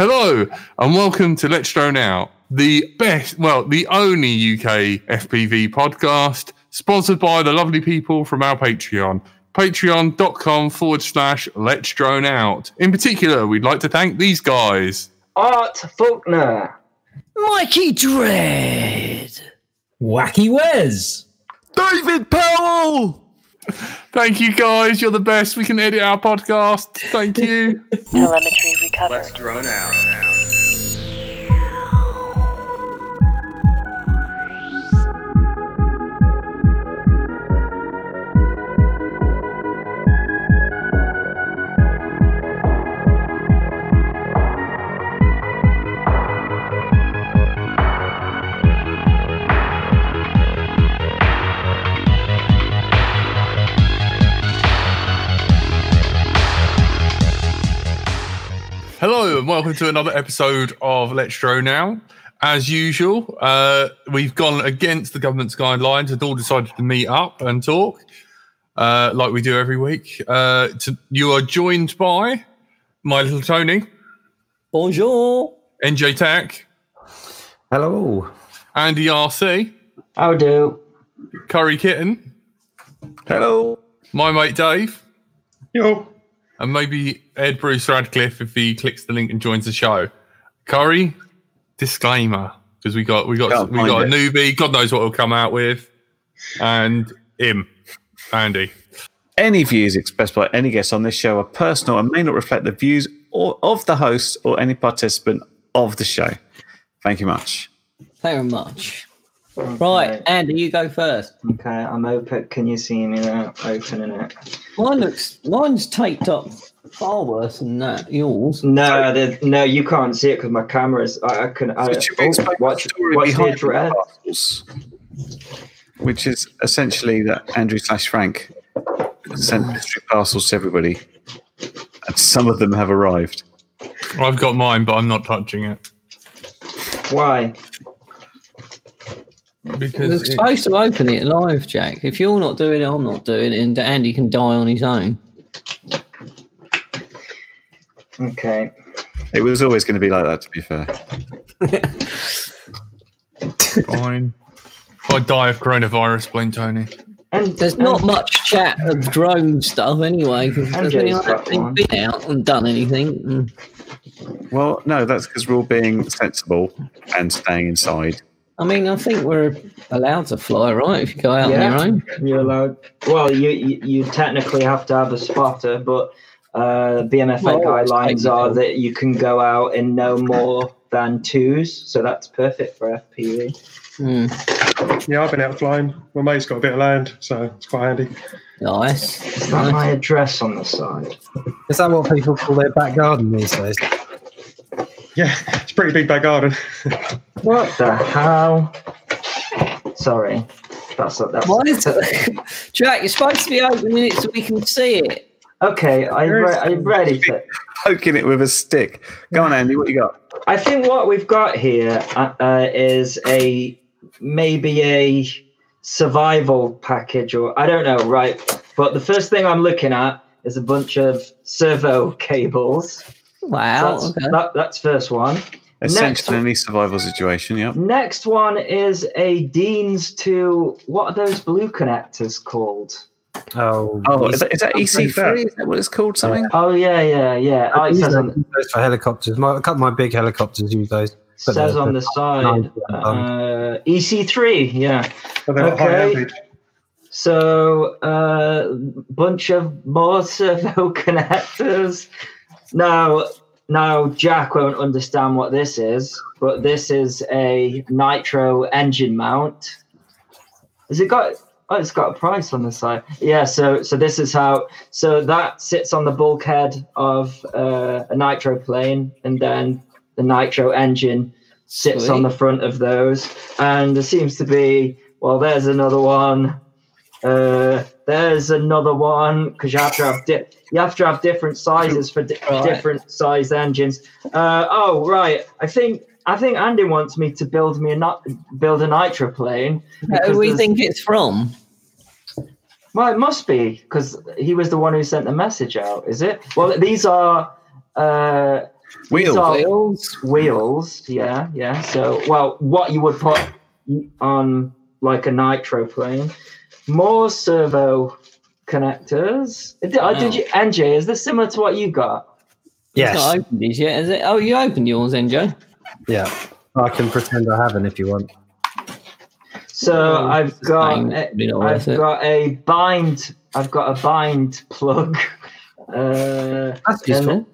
Hello and welcome to Let's Drone Out, the best, well, the only UK FPV podcast sponsored by the lovely people from our Patreon. Patreon.com forward slash Let's Drone Out. In particular, we'd like to thank these guys. Art Faulkner. Mikey Dread. Wacky Wes. David Powell. Thank you guys. You're the best. We can edit our podcast. Thank you. Telemetry recovered. Let's drone out. Hello and welcome to another episode of Let's Drone Out. As usual, uh, we've gone against the government's guidelines and all decided to meet up and talk uh, like we do every week. Uh, to, you are joined by my little Tony, Bonjour. NJ Tech, Hello. Andy RC, How do? Curry Kitten, Hello. my mate Dave, Yo. And maybe Ed Bruce Radcliffe if he clicks the link and joins the show. Curry, disclaimer because we got we got Can't we got a newbie. God knows what he'll come out with, and him, Andy. Any views expressed by any guest on this show are personal and may not reflect the views or of the host or any participant of the show. Thank you much. Thank you very much. Right, Andy, you go first. Okay, I'm open. Can you see me now? Opening it. Mine looks, mine's taped up far worse than that. Yours. No, the, no, you can't see it because my camera's. I, I can. I, Should we oh, watch, story watch the behind address. Which is essentially that Andrew slash Frank sent mystery parcels to everybody, and some of them have arrived. I've got mine, but I'm not touching it Why? You're because it- supposed to open it live, Jack. If you're not doing it, I'm not doing it, and Andy can die on his own. Okay. It was always going to be like that, to be fair. fine. If I die of coronavirus, blame Tony. And There's not much chat of drone stuff anyway, because has anyone actually been out and done anything? Mm. Well, no, that's because we're all being sensible and staying inside. I mean, I think we're allowed to fly, right? If you go out Yeah. on your own. You're allowed. Well, you, you you technically have to have a spotter, but uh, BMFA Well, guidelines are that you can go out in no more than twos, so that's perfect for FPV. Mm. Yeah, I've been out flying. My mate's got a bit of land, so it's quite handy. Nice. Is that my address on the side? Is that what people call their back garden these days? Yeah, it's a pretty big back garden. What the hell? Sorry, that's that's Why is it? Jack, you're supposed to be opening it so we can see it. okay. I re- I'm ready to. Poking it with a stick. Go on, Andy. What you got? I think what we've got here uh, uh, is a maybe a survival package, or I don't know, right? But the first thing I'm looking at is a bunch of servo cables. Wow. That's, okay. that, that's first one. Essential in any survival situation. Yep. Next one is a Dean's to what are those blue connectors called? Oh, Oh, is that, is that EC3? Is that what it's called? Something? Oh yeah, yeah, yeah. Oh, it says on, those for helicopters. My, a couple of my big helicopters use those. But says they're- on the side. Uh, EC3, yeah. But they're not high Okay. ampage. So, uh, bunch of more servo connectors. Now, now Jack won't understand what this is, but this is a nitro engine mount. Has it got? Oh, it's got a price on the side. Yeah. So, so this is how. So that sits on the bulkhead of uh, a nitro plane, and then the nitro engine sits on the front of those. And there seems to be. Well, there's another one. Uh, there's another one because you have to have di- you have to have different sizes for di- Right. different sized engines. Uh, oh, right. I think I think Andy wants me to build me a ni- build a nitro plane. Who because do we think it's from? Well, it must be because he was the one who sent the message out. Is it? Well, these are uh, Wheel. are- Wheels. wheels. Yeah, yeah. So, well, what you would put on like a nitro plane, more servo connectors. Did, uh, did you, NJ? Is this similar to what you got? It's Yes. not opened his yet, is it? Oh, you opened yours, NJ. Yeah. I can pretend I haven't if you want. So Oh, I've got fine. a, It'll be not I've it. got a bind. I've got a bind plug. Uh, That's useful. and,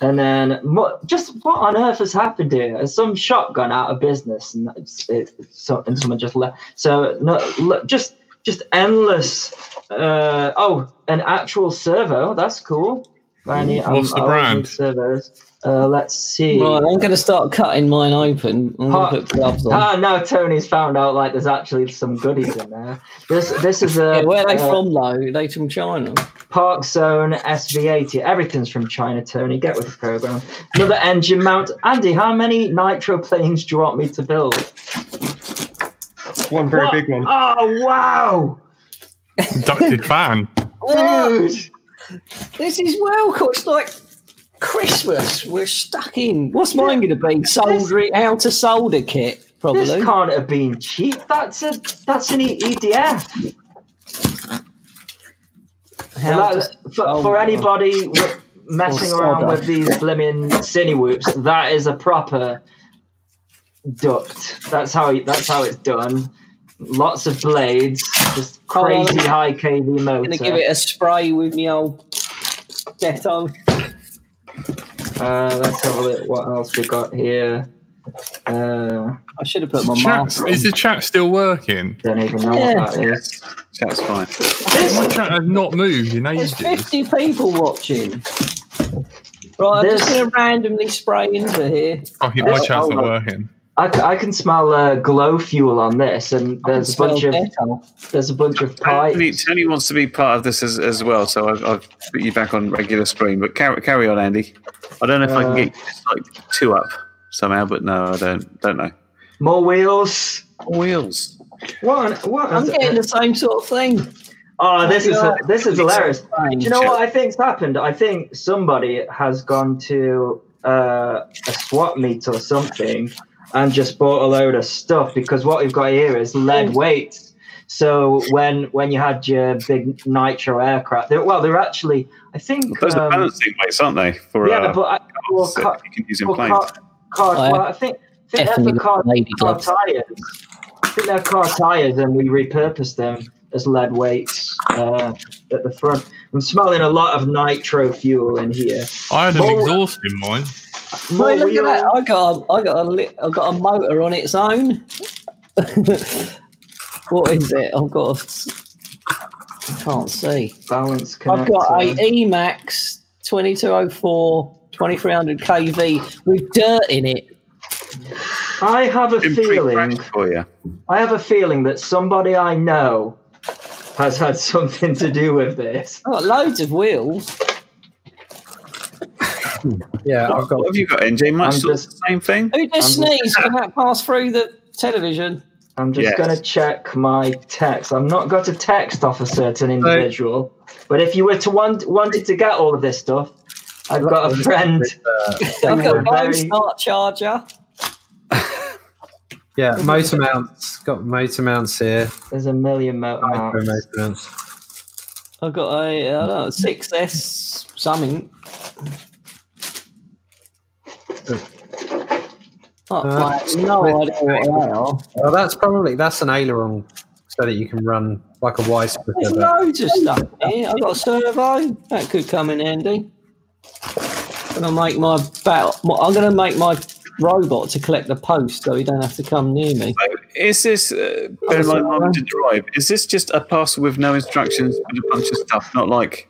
and then just what on earth has happened here? Has some shop gone out of business and it's, it, so, and someone just left? So no, look, just just endless. Uh, oh, an actual servo. That's cool. I need, What's the I always brand? Servos. Uh, let's see. Right, I'm going to start cutting mine open. I'm Hot- going to put gloves on. Ah, now Tony's found out like there's actually some goodies in there. This this is a Yeah, where are they uh, from, though? They from China. Park Zone SV80. Everything's from China, Tony. Get with the program. Another engine mount. Andy, how many nitro planes do you want me to build? One very What? big one. Oh wow, Inducted fan. dude! This is well cool. It's like Christmas. We're stuck in. What's mine going to be? Soldering, how to solder kit, Probably. This probably. can't have been cheap. That's a that's an E- EDF. How to That- for, for anybody messing around with these blimmin' cine whoops, that is a proper duct. That's how that's how it's done. Lots of blades, just Oh, crazy high kV I'm motor. going to give it a spray with my old Dettol. Uh, let's have a look. What else we got here? Uh, I should have put my mask is the chat still working? don't even know Yeah. what that is. That's fine. My chat has not moved in There's ages. 50 people watching. Right, I'm just going to randomly spray into here. Oh, it, my chat's oh, not working. I, c- I can smell uh, glow fuel on this, and there's a bunch of Dettol. there's a bunch of Tony, pipes. Tony wants to be part of this as, as well, so I've, I've put you back on regular screen. But carry, carry on, Andy. I don't know if I can Uh, get you just like two up somehow, but no, I don't. Don't know. More wheels. Wheels. What? on- What? I'm is- getting the same sort of thing. Oh, this is Yeah. this is hilarious. Do you know what I think's happened? I think somebody has gone to uh, a swap meet or something and just bought a load of stuff because what we've got here is lead Mm. weights. So when when you had your big nitro aircraft, they're, well, they're actually I think Those are um, balancing weights, aren't they? For yeah, uh, but I, well, car, you can use in well, planes. car, car, I well, I think, I think they're for car, lady car gloves. tires. I think they're car tires, and we repurposed them as lead weights uh, at the front. I'm smelling a lot of nitro fuel in here. I had an More- exhaust in mine. More Wait, look at that. I got a, I got a lit, I got a motor on its own. what is it? I've got a, I can't see. balance I've got a. Emax 2204 2300 kV with dirt in it. I have a Been feeling. for you. I have a feeling that somebody I know has had something to do with this. I've got loads of wheels. Yeah, I've got. What have you got, NJ? Much I'm of just- the same thing? Who just I'm- sneezed? Can that pass through the television? I'm just Yes. going to check my text. I've not got a text off a certain individual, but if you were to want wanted to get all of this stuff, I've got a friend. Uh, I've got a no very- start charger. yeah, motor mounts. Got motor mounts here. There's a million motor Micro mounts. motor mounts. I've got a I don't know, 6S something. Oh, Uh, I have no idea what. Well, that's probably that's an aileron, so that you can run like a Y There's splitter. but- loads of stuff here. I've got a servo. That could come in handy. I'm gonna make my battle. I'm gonna make my robot to collect the post, so he don't have to come near me. So is this, uh, bear in mind, I'm to drive, is this just a parcel with no instructions and a bunch of stuff? Not like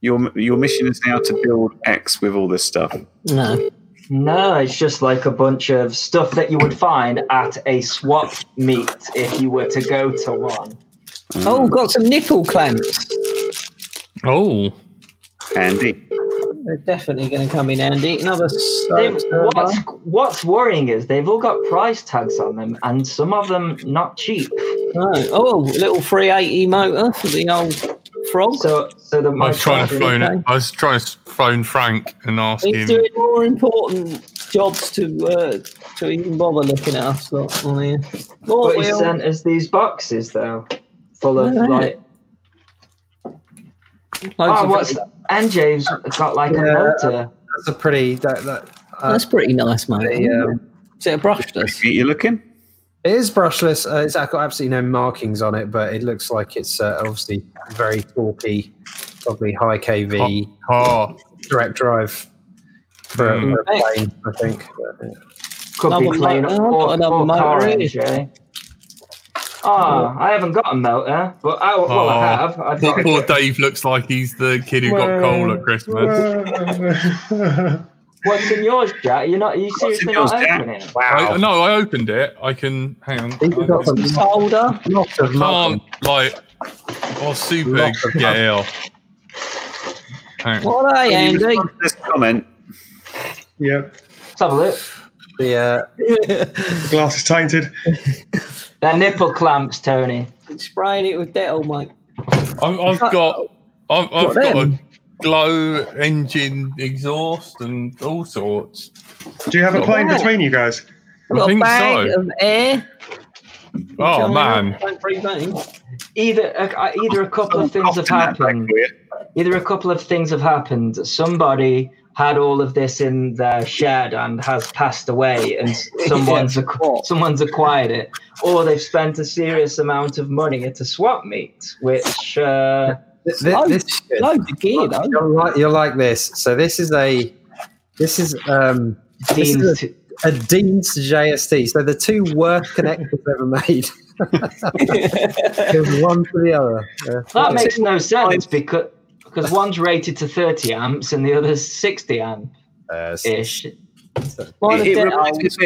your your mission is now to build X with all this stuff. No. No, it's just like a bunch of stuff that you would find at a swap meet if you were to go to one. Oh, got some nickel clamps. Oh, Handy. They're definitely going to come in handy. Another They, servo. what's, what's worrying is they've all got price tags on them, and some of them not cheap. Oh, oh, little 380 motor for the old frog. So, so the I was trying to phone it. I was trying to phone Frank and ask He's him. doing more important jobs to uh, to even bother looking at us lot on here. Oh, But he well, sent us these boxes though, full of Yeah. like. loads Oh, of- what's NJ's got like a Yeah. motor. That's a pretty. That, that, uh, That's pretty nice, mate. the, um, Is it a brushless? You looking? It is brushless. Uh, it's got absolutely no markings on it, but it looks like it's uh, obviously very torquey, probably high kV, Oh, direct drive for, a- Mm. a plane, I think. But, yeah. Could be Another clean motor, or, another or car motor, NJ. Oh, I haven't got a motor, but I, well, I Oh. have. I've poor, got poor Dave looks like he's the kid who got coal at Christmas. What's in yours, Jack? You're not. Are you What's in seriously yours, not Jack? opening? it? I, no, I opened it. I can hang on. He's got some Solder. lot of can't markings. like. Oh, super Lots of get ill. Hang on. What are you, Andy? This comment. yeah, Let's have a look. The, uh, the glass is tainted. They're nipple clamps, Tony. Spraying it with Dettol, mate. I've, I've got. I've, I've What got a them? Glow engine exhaust and all sorts. Do you have a Not plane bad. between you guys? I've got a think bag so. of air. Oh Showing man, up, Don't breathe in. Either uh, either a couple of things have happened. Either a couple of things have happened. Somebody had all of this in their shed and has passed away, and someone's ac- someone's acquired it, or they've spent a serious amount of money at a swap meet, which uh, this, Loads, this good. loads of gear, though. You're like, you'll like this. So this is a this is um this is a, a Dean's JST. So the two worst connectors ever made. One to the other. Yeah. that makes no sense because because one's rated to 30 amps and the other's 60 amp Uh, ish. Mine It, is it reminds me Dettol. a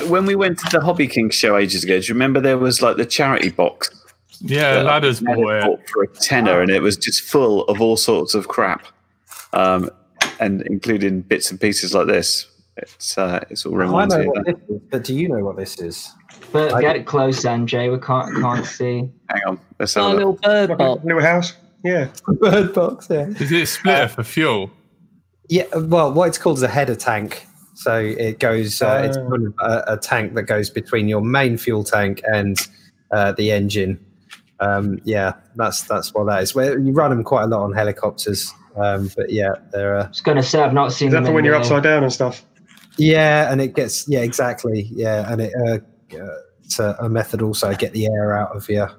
bit when we went to the Hobby King show ages ago. Do you remember there was like the charity box? Yeah, ladders They had bought it it. bought for a tenner, and it was just full of all sorts of crap, um, and including bits and pieces like this. It's uh, it's all I reminds know what this is, but do you know what this is? But I- get it close, Sanjay. We can't can't see. Hang on, let's have My a look. little bird Like a box. little house? Yeah. Bird box, yeah. Is it a splitter for fuel? Yeah, well, what it's called is a header tank. So it goes, uh, it's Oh. kind of a, a tank that goes between your main fuel tank and uh, the engine. Um, yeah, that's that's what that is. Well, you run them quite a lot on helicopters, um, but yeah, they're uh, I was gonna say I've not seen Is that them for when you're the- upside down and stuff? yeah, and it gets yeah exactly yeah, and it uh, uh, it's a, a method also to get the air out of your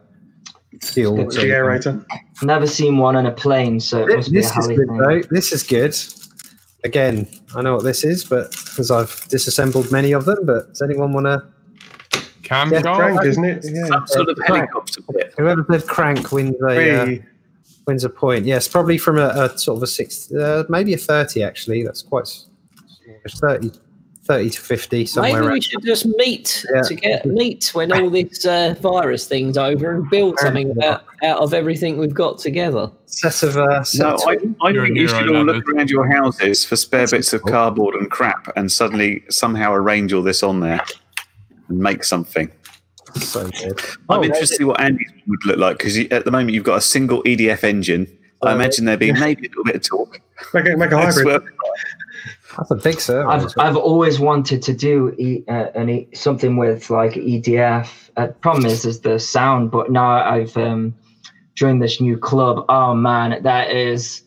fuel. It's The aerator. Never seen one on a plane, so it This, must be a this is good thing. though. This is good. Again, I know what this is, but because I've disassembled many of them. But does anyone want to? Cam Yeah, car? Crank, isn't it? Yeah. Some sort of helicopter bit. Whoever said crank wins a uh, wins a point. Yes, probably from a, a sort of a six, uh, maybe a thirty. Actually, that's quite s- it's 30, 30 to fifty somewhere. Maybe we around. should just meet Yeah. to get meet when all this uh, virus thing's over and build something out, out of everything we've got together. Set of uh, set No, I, I think you should all look around your houses for spare bits of cardboard and crap, and suddenly somehow arrange all this on there and make something. so good. I'm Oh, interested to see what Andy's would look like because at the moment you've got a single EDF engine. I Oh, imagine there'd be maybe a little bit of talk. make, it, make a That's hybrid. That's a big server. I've. I've always wanted to do e, uh, an e, something with like EDF. Uh, problem is, is the sound. But now I've um, joined this new club. Oh man, that is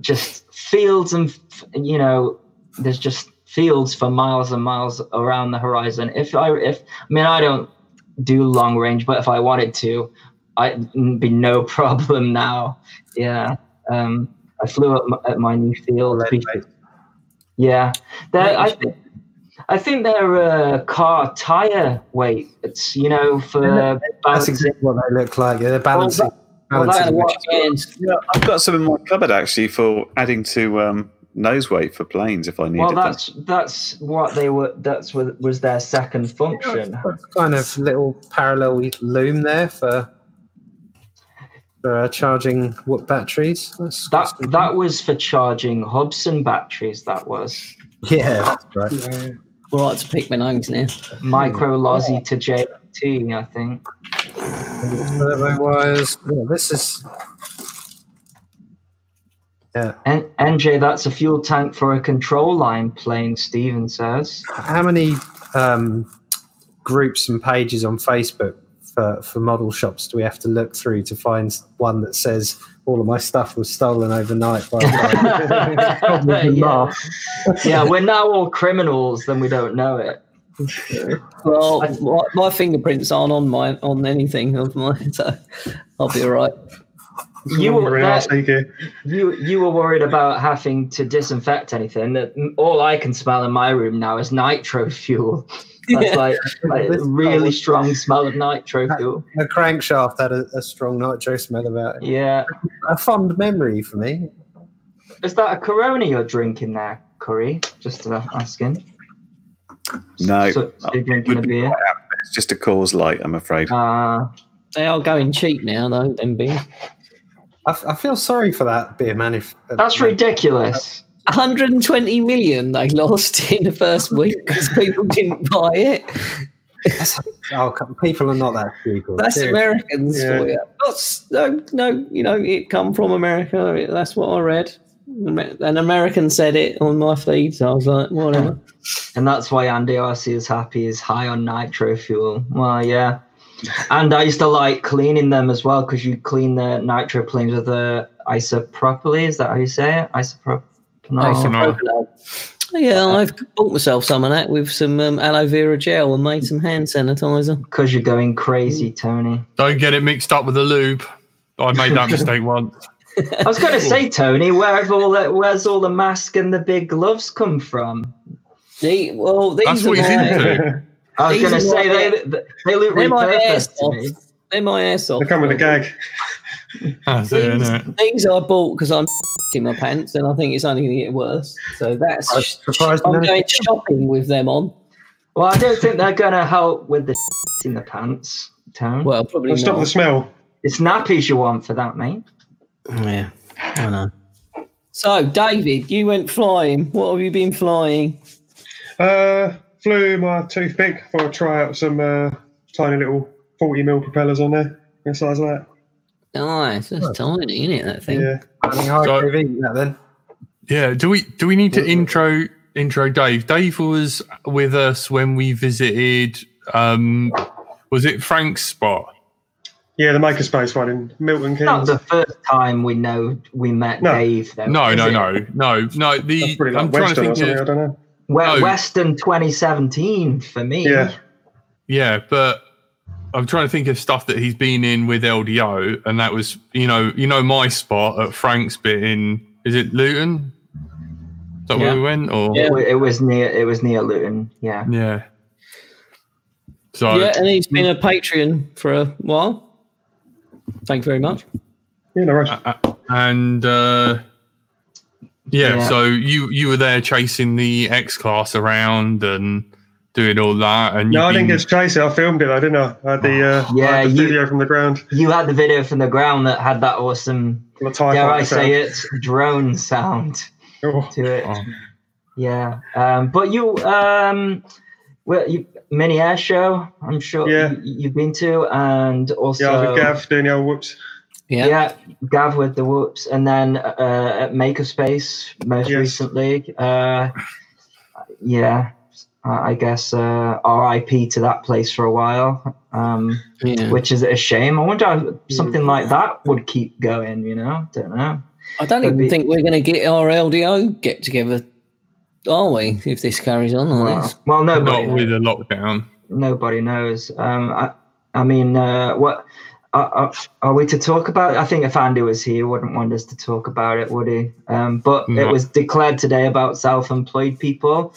just fields and you know, there's just fields for miles and miles around the horizon. If I if I mean I don't do long range, but if I wanted to, I'd be no problem now. Yeah. Um, I flew up my, at my new field. Yeah, they're, I think I think they're uh, car tire weight. It's you know for That's exactly what they look like. Yeah, they're balancing. well, balancing that- the What? Yeah, I've got some in my cupboard actually for adding to um, nose weight for planes if I needed Well, them. that's that's what they were. That's what was their second function. kind of little parallel loom there for for uh, charging what batteries. That's, That that was for charging Hobson batteries. That was yeah, that's right. Yeah. Right to pick my nose now. micro Losi to JT. I think. Servo wires. Yeah, this is Yeah. N- NJ, that's a fuel tank for a control line plane, Steven says. How many um, groups and pages on Facebook for, for model shops do we have to look through to find one that says all of my stuff was stolen overnight by yeah. yeah. yeah, we're now all criminals, then we don't know it. Well, my, my fingerprints aren't on my on anything of mine, so I'll be all right. You were, Marine that- you you were worried about having to disinfect anything. That all I can smell in my room now is nitro fuel. That's Yeah. like, like a really strong smell of nitro fuel. The crankshaft had a, a strong nitro smell about it. Yeah. A fond memory for me. Is that a Corona you're drinking there, Curry? Just uh, asking. No, So, so you're drinking a beer? it's just a Coors Light, I'm afraid. Uh, They are going cheap now, though. Them beers. I, f- I feel sorry for that beer man. If, uh, that's ridiculous. 120 million they lost in the first week because people didn't buy it. Oh, people are not that stupid. That's Seriously. Americans Yeah. for you. That's, no, no, you know, it come from America. That's what I read. An American said it on my feed, so I was like, whatever. And that's why Andy RC is happy is high on nitro fuel. Well, yeah. And I used to like cleaning them as well because you clean the nitro planes with the isopropyl. Is that how you say it? Isopropyl. Isopropyl. Yeah, I've bought myself some of that with some um, aloe vera gel and made some hand sanitizer. Because you're going crazy, Tony. Don't get it mixed up with the lube. I made that mistake once. I was going to say, Tony, where have all the, where's all the mask and the big gloves come from? The, well, these That's are what he's into. I was These going to say my- they they look they're my repurposed to me. They're my airsoft. They come with a gag. That's it, These, innit? I bought because I'm in my pants, and I think it's only going to get worse. So that's I'm surprised I'm no- going shopping with them on. Well, I don't think they're going to help with the in the pants, Tone. Well, probably Well, stop the smell. It's nappies you want for that, mate. Yeah, I know. So, David, you went flying. What have you been flying? Uh, flew my toothpick for a try out some uh, tiny little 40 mil propellers on there. The size of that. Nice, that's tiny, isn't it? That thing. Yeah. Running high So- KV, that then. Yeah. Do we do we need to intro intro Dave? Dave was with us when we visited. Um, was it Frank's spot? Yeah, the makerspace one in Milton Keynes. Not Keynes. the first time we know we met No. Dave, though. No, is no, no, no, no. The That's pretty like I'm trying to Western or think. something. I don't know. We- No. Western 2017 for me. Yeah. yeah, but I'm trying to think of stuff that he's been in with LDO, and that was you know you know my spot at Frank's bit in is it Luton? Is that Yeah. where we went? Or Yeah. It, it was near. It was near Luton. Yeah. yeah. So Yeah, and he's been a Patreon for a while. Thank you very much. Yeah, no rush. Uh, and uh, yeah, Yeah. so you you were there chasing the X class around and doing all that, and No, I you've didn't been- get to chase it. I filmed it, I didn't I? I had the, uh, Yeah, had the you- video from the ground. You had the video from the ground that had that awesome, The dare I fighter say it, drone sound Oh, to it. Oh. Yeah. Um, but you, um, well, you, mini air show. I'm sure Yeah. you, you've been to, and also yeah, I was with Gav doing the whoops. Yeah. yeah, Gav with the whoops, and then uh, at Makerspace most Yes. recently. Uh, yeah, I I guess uh, R.I.P. to that place for a while, um, yeah. which is a shame. I wonder if something like that would keep going. You know, don't know. I don't even Maybe- think we're going to get our LDO get together, are we? If this carries on like Well, this. well nobody not with a lockdown. nobody knows. Um, I, I mean, uh, what are, are, are we to talk about? I think if Andy was here, he wouldn't want us to talk about it, would he? Um, but it was declared today about self-employed people,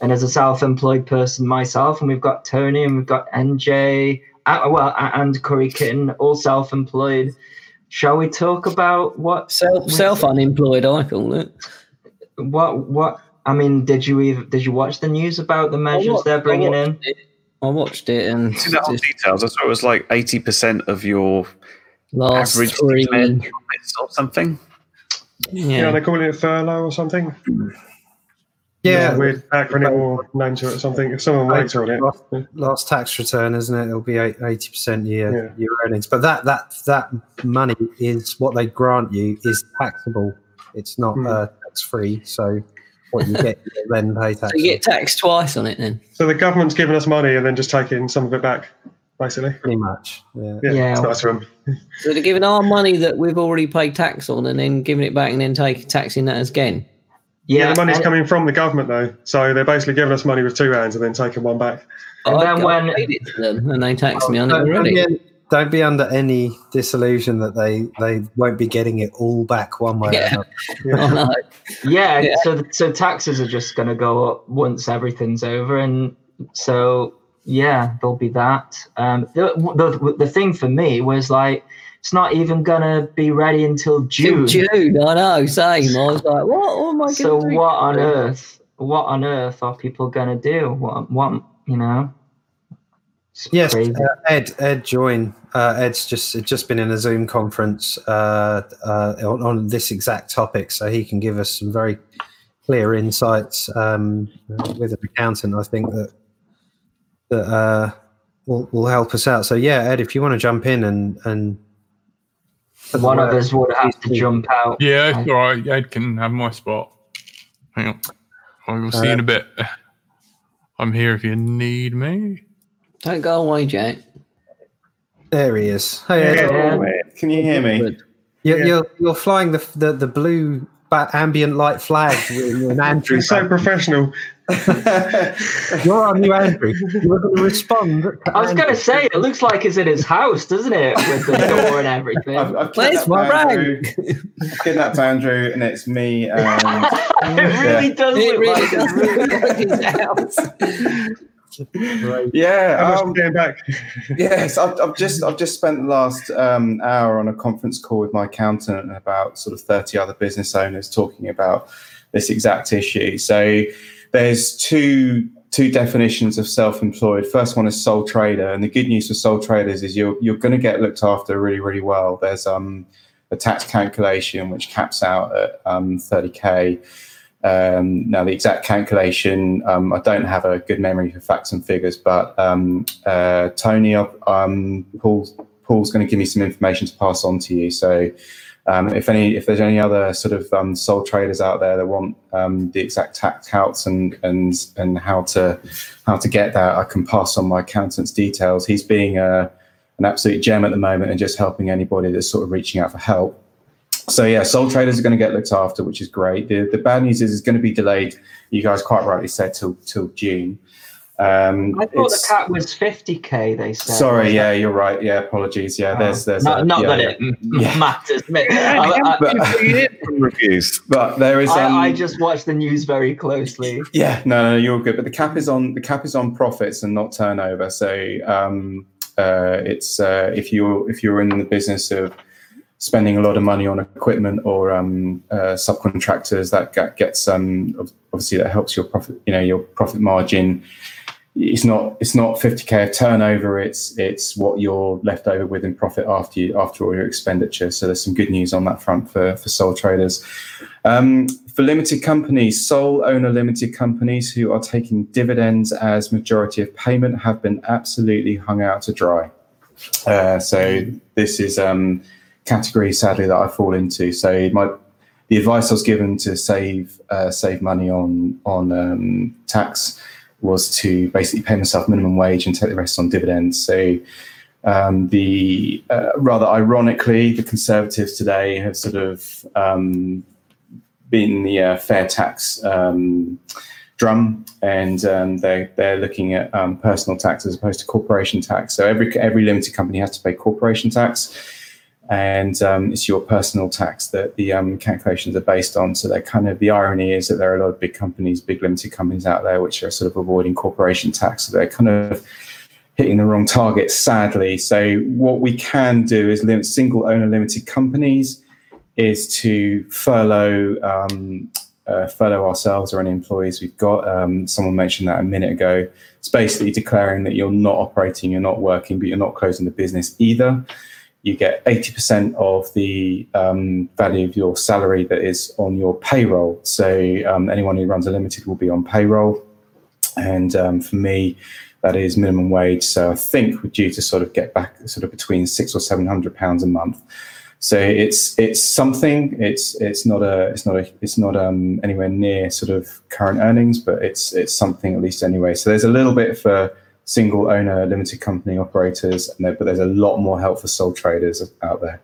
and as a self-employed person myself, and we've got Tony and we've got NJ, uh, well, uh, and Curry Kitten, all self-employed. Shall we talk about what Self, self unemployed, I call it. what what? I mean, did you even did you watch the news about the measures watched- they're bringing in? it. I watched it and See the whole just details. I saw it was like eighty percent of your last average three. men or something. Yeah, Yeah. they call it furlough or something. Yeah, weird acronym or name to it or something. If someone waits on it. last, last tax return, isn't it? It'll be eighty percent year Yeah. your earnings, but that that that money is what they grant you is taxable It's not Hmm. uh, tax free, so what you get you then pay tax. So you get taxed twice on it then. So the government's giving us money and then just taking some of it back, basically. pretty much. Yeah. Yeah, Yeah. it's nice of them. So they're giving our money that we've already paid tax on and then giving it back and then taking taxing that again. Yeah, the money's and- coming from the government though, so they're basically giving us money with two hands and then taking one back. And I, then I when- paid it to them and they taxed me on it Don't, don't already. Be, don't be under any disillusion that they, they won't be getting it all back one way Yeah. or another. Oh. Yeah, Yeah. so so taxes are just going to go up once everything's over, and so yeah, there'll be that. Um, the, the the thing for me was like it's not even going to be ready until June. June. June, I know, same. I was like, what? What am I going to So what on earth? What on earth are people going to do? What what you know? It's Yes, uh, Ed. Ed, join. Uh, Ed's just just been in a Zoom conference uh, uh, on, on this exact topic, so he can give us some very clear insights um, with an accountant. I think that that uh, will will help us out. So yeah, Ed, if you want to jump in and and One of word- us would have to jump out. Yeah, it's all right. Ed can have my spot. Hang on. I will see you in a bit. I'm here if you need me. Don't go away, Jack. There he is. Hey, Ed. Yeah. Can you hear me? You're, Yeah. you're you're flying the the, the blue ba- ambient light flag with an Andrew. So professional. You're our new Andrew. You were going to respond. to I was going to say it looks like it's in his house, doesn't it, with the door and everything? I've, I've Where's kidnapped my Andrew. I've kidnapped Andrew, and it's me. Um, it really does It look really like does look like his house. Yeah, How much um, getting back? yes. I've, I've just I've just spent the last um, hour on a conference call with my accountant and about sort of thirty other business owners talking about this exact issue. So there's two two definitions of self-employed. First one is sole trader, and the good news for sole traders is you're you're going to get looked after really really well. There's um a tax calculation which caps out at um 30k. Um, now the exact calculation, um, I don't have a good memory for facts and figures, but um, uh, Tony, um, Paul, Paul's going to give me some information to pass on to you. So um, if any, if there's any other sort of um, sole traders out there that want the exact tax calcs and and and how to how to get that, I can pass on my accountant's details. He's being a, an absolute gem at the moment and just helping anybody that's sort of reaching out for help. So yeah, sole traders are going to get looked after, which is great. The the bad news is it's going to be delayed. You guys quite rightly said till till June. Um, I thought the cap was 50k, they said. Sorry, yeah, you're right. Yeah, apologies. Yeah, there's there's Not, a- not yeah, that yeah. it m- Yeah. matters. I, I, But, From reviews. but there is. I, Um, I just watch the news very closely. Yeah, no, no, you're good. But the cap is on the cap is on profits and not turnover. So um, uh, it's uh, if you're if you're in the business of spending a lot of money on equipment or um, uh, subcontractors, that get- gets um, obviously that helps your profit. You know your profit margin. It's not it's not 50k of turnover. It's it's what you're left over with in profit after you after all your expenditure. So there's some good news on that front for for sole traders. Um, for limited companies, sole owner limited companies who are taking dividends as majority of payment have been absolutely hung out to dry. Uh, so this is um, category sadly that I fall into. So my the advice I was given to save uh, save money on on um, tax was to basically pay myself minimum wage and take the rest on dividends. So um, the uh, rather ironically, the Conservatives today have sort of um, been the uh, fair tax um, drum, and um, they they're looking at um, personal tax as opposed to corporation tax. So every every limited company has to pay corporation tax, and um, it's your personal tax that the um, calculations are based on. So they kind of the irony is that there are a lot of big companies, big limited companies out there, which are sort of avoiding corporation tax. So they're kind of hitting the wrong target, sadly. So what we can do is limit single owner limited companies is to furlough um, uh, furlough ourselves or any employees we've got. Um, someone mentioned that a minute ago. It's basically declaring that you're not operating, you're not working, but you're not closing the business either. You get 80% of the um, value of your salary that is on your payroll. So um, anyone who runs a limited will be on payroll. And um, for me, that is minimum wage. So I think we're due to sort of get back sort of between six or seven hundred pounds a month. So it's it's something. It's it's not a it's not a it's not um anywhere near sort of current earnings, but it's it's something at least anyway. So there's a little bit for single owner limited company operators, and there, but there's a lot more help for sole traders out there.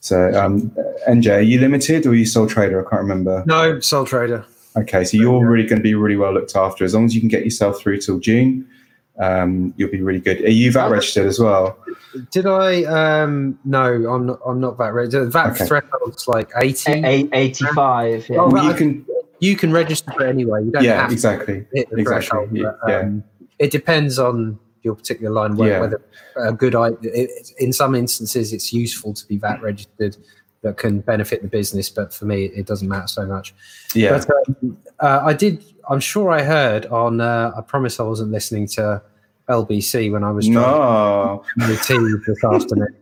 So um, NJ, are you limited or are you sole trader? I can't remember. No, sole trader. Okay, so you're really going to be really well looked after as long as you can get yourself through till June. Um, you'll be really good. Are you VAT registered as well? Did I? Um, no, I'm not. I'm not VAT registered. VAT Okay. threshold's like eighty. Eight, 85. Yeah. Oh, Well, you can. You can register for anyway. You don't Yeah, have exactly. to hit the exactly, threshold. but, um, It depends on your particular line. Whether, Yeah. whether a good. i- It, in some instances, it's useful to be VAT registered. That can benefit the business, but for me, it doesn't matter so much. Yeah, But um, uh, I did. I'm sure I heard on. Uh, I promise I wasn't listening to LBC when I was driving no. the tea this afternoon.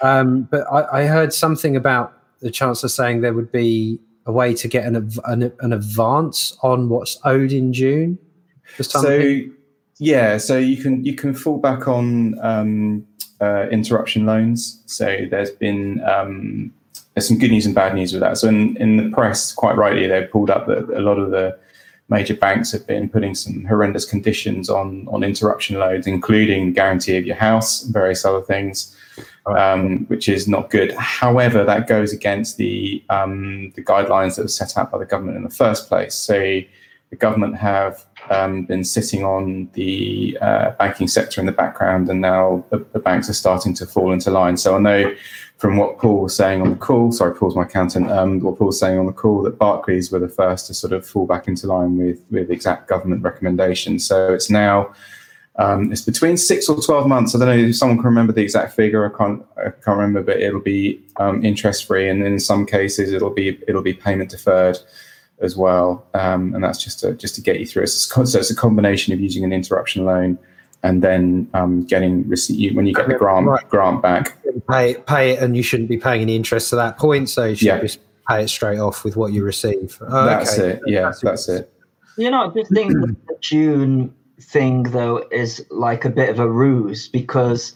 Um, but I, I heard something about the chancellor saying there would be a way to get an an, an advance on what's owed in June. For something. Yeah, so you can you can fall back on um, uh, interruption loans. So there's been um, there's some good news and bad news with that. So in, in the press, quite rightly, they pulled up that a lot of the major banks have been putting some horrendous conditions on on interruption loans, including guarantee of your house various other things, um, which is not good. However, that goes against the um, the guidelines that were set out by the government in the first place. So the government have um, been sitting on the uh, banking sector in the background, and now the, the banks are starting to fall into line. So I know from what Paul was saying on the call, sorry, Paul's my accountant, um, what Paul was saying on the call that Barclays were the first to sort of fall back into line with, with exact government recommendations. So it's now, um, it's between six or 12 months. I don't know if someone can remember the exact figure. I can't, I can't remember, but it'll be um, interest free. And in some cases, it'll be, it'll be payment deferred as well. Um, and that's just to, just to get you through. It's, a- so it's a combination of using an interruption loan and then um, getting receipt when you get the grant Right. grant back. pay pay it, and you shouldn't be paying any interest to that point. So you should Yeah. just pay it straight off with what you receive. Oh, That's okay. it. Yeah, that's it. You know, I just think the June thing, though, is like a bit of a ruse because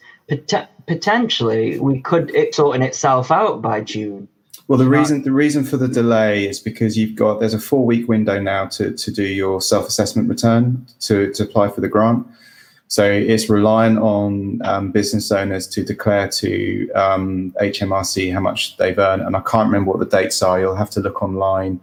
pot- potentially we could it sorting itself out by June. Well, the reason the reason for the delay is because you've got there's a four week window now to to do your self assessment return to to apply for the grant. So it's reliant on um, business owners to declare to um, HMRC how much they've earned, and I can't remember what the dates are. You'll have to look online.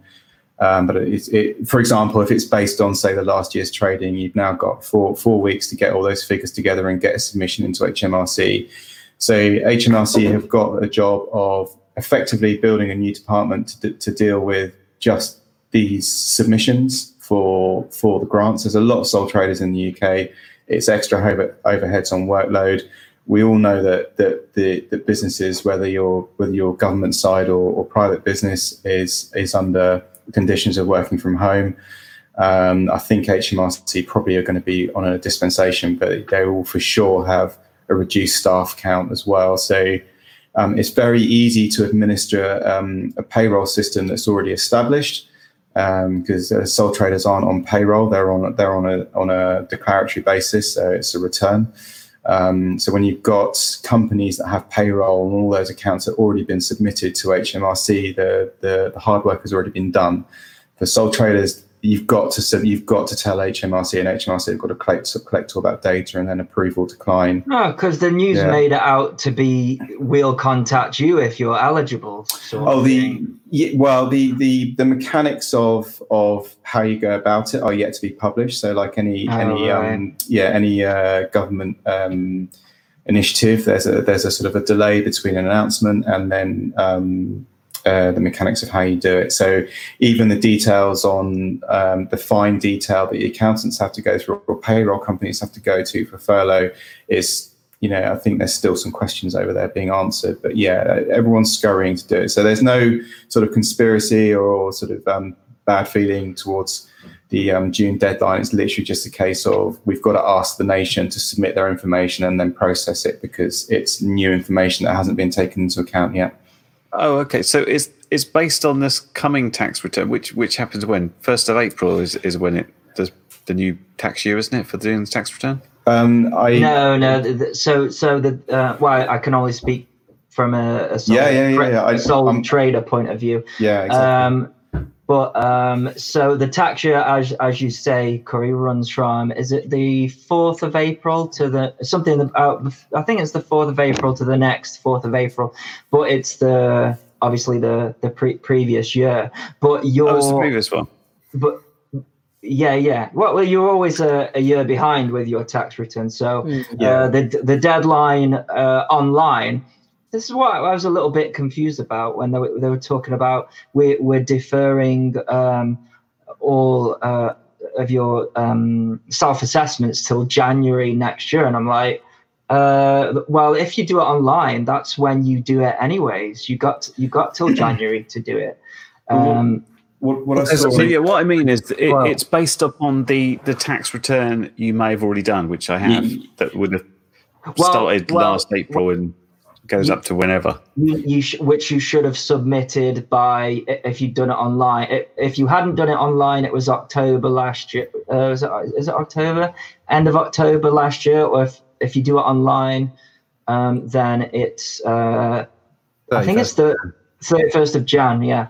Um, but it's it, for example, if it's based on say the last year's trading, you've now got four four weeks to get all those figures together and get a submission into HMRC. So HMRC have got a job of effectively building a new department to, to deal with just these submissions for for the grants. There's a lot of sole traders in the UK. It's extra over, overheads on workload. We all know that that the, the businesses, whether you're whether you're government side or, or private business, is is under conditions of working from home. Um, I think HMRC probably are going to be on a dispensation, but they will for sure have a reduced staff count as well. So um, it's very easy to administer um, a payroll system that's already established because uh, sole traders aren't on payroll; they're on they're on a on a declaratory basis, so it's a return. Um, so when you've got companies that have payroll and all those accounts have already been submitted to HMRC, the the, the hard work has already been done. For sole traders, you've got to you've got to tell HMRC, and HMRC have got to collect collect all that data and then approval decline. No, because the news Yeah. made it out to be we'll contact you if you're eligible. Oh, the yeah, well, the the the mechanics of of how you go about it are yet to be published. So, like any Oh, any right. um, yeah any uh, government um, initiative, there's a there's a sort of a delay between an announcement and then um, uh, the mechanics of how you do it. So, even the details on um, the fine detail that the accountants have to go through or payroll companies have to go to for furlough is you know, I think there's still some questions over there being answered. But yeah, everyone's scurrying to do it. So there's no sort of conspiracy or sort of um, bad feeling towards the um, June deadline. It's literally just a case of we've got to ask the nation to submit their information and then process it because it's new information that hasn't been taken into account yet. Oh, okay. So it's it's based on this coming tax return, which which happens when first of April is, is when it does the new tax year, isn't it, for doing the tax return? Um, I No, no. th- th- So, so the uh, well, I can only speak from a, a sole, Yeah, yeah, yeah, yeah. I- a sole I'm- trader point of view. Yeah, exactly. Um, but um, so the tax year, as as you say, Curry runs from is it the fourth of April to the something about I think it's the fourth of April to the next fourth of April, but it's the obviously the the pre- previous year. But your That was the previous one. but yeah, yeah. Well, well you're always a, a year behind with your tax return. So uh, the the deadline uh, online. This is what I was a little bit confused about when they were, they were talking about we're, we're deferring um, all uh, of your um, self assessments till January next year, and I'm like. Uh, well, if you do it online, that's when you do it anyways. You got you got till January to do it. Um, what, what I So, saw, yeah, what I mean is it, Well- it's based upon the, the tax return you may have already done, which I have, Ye- that would have Well- started well- last April and goes up to whenever. you, you sh- which you should have submitted by if you'd done it online. If you hadn't done it online, it was October last year. Uh, is, it, is it October? End of October last year, or if, if you do it online, um, then it's uh, I think it's the thirty first of Jan. Yeah.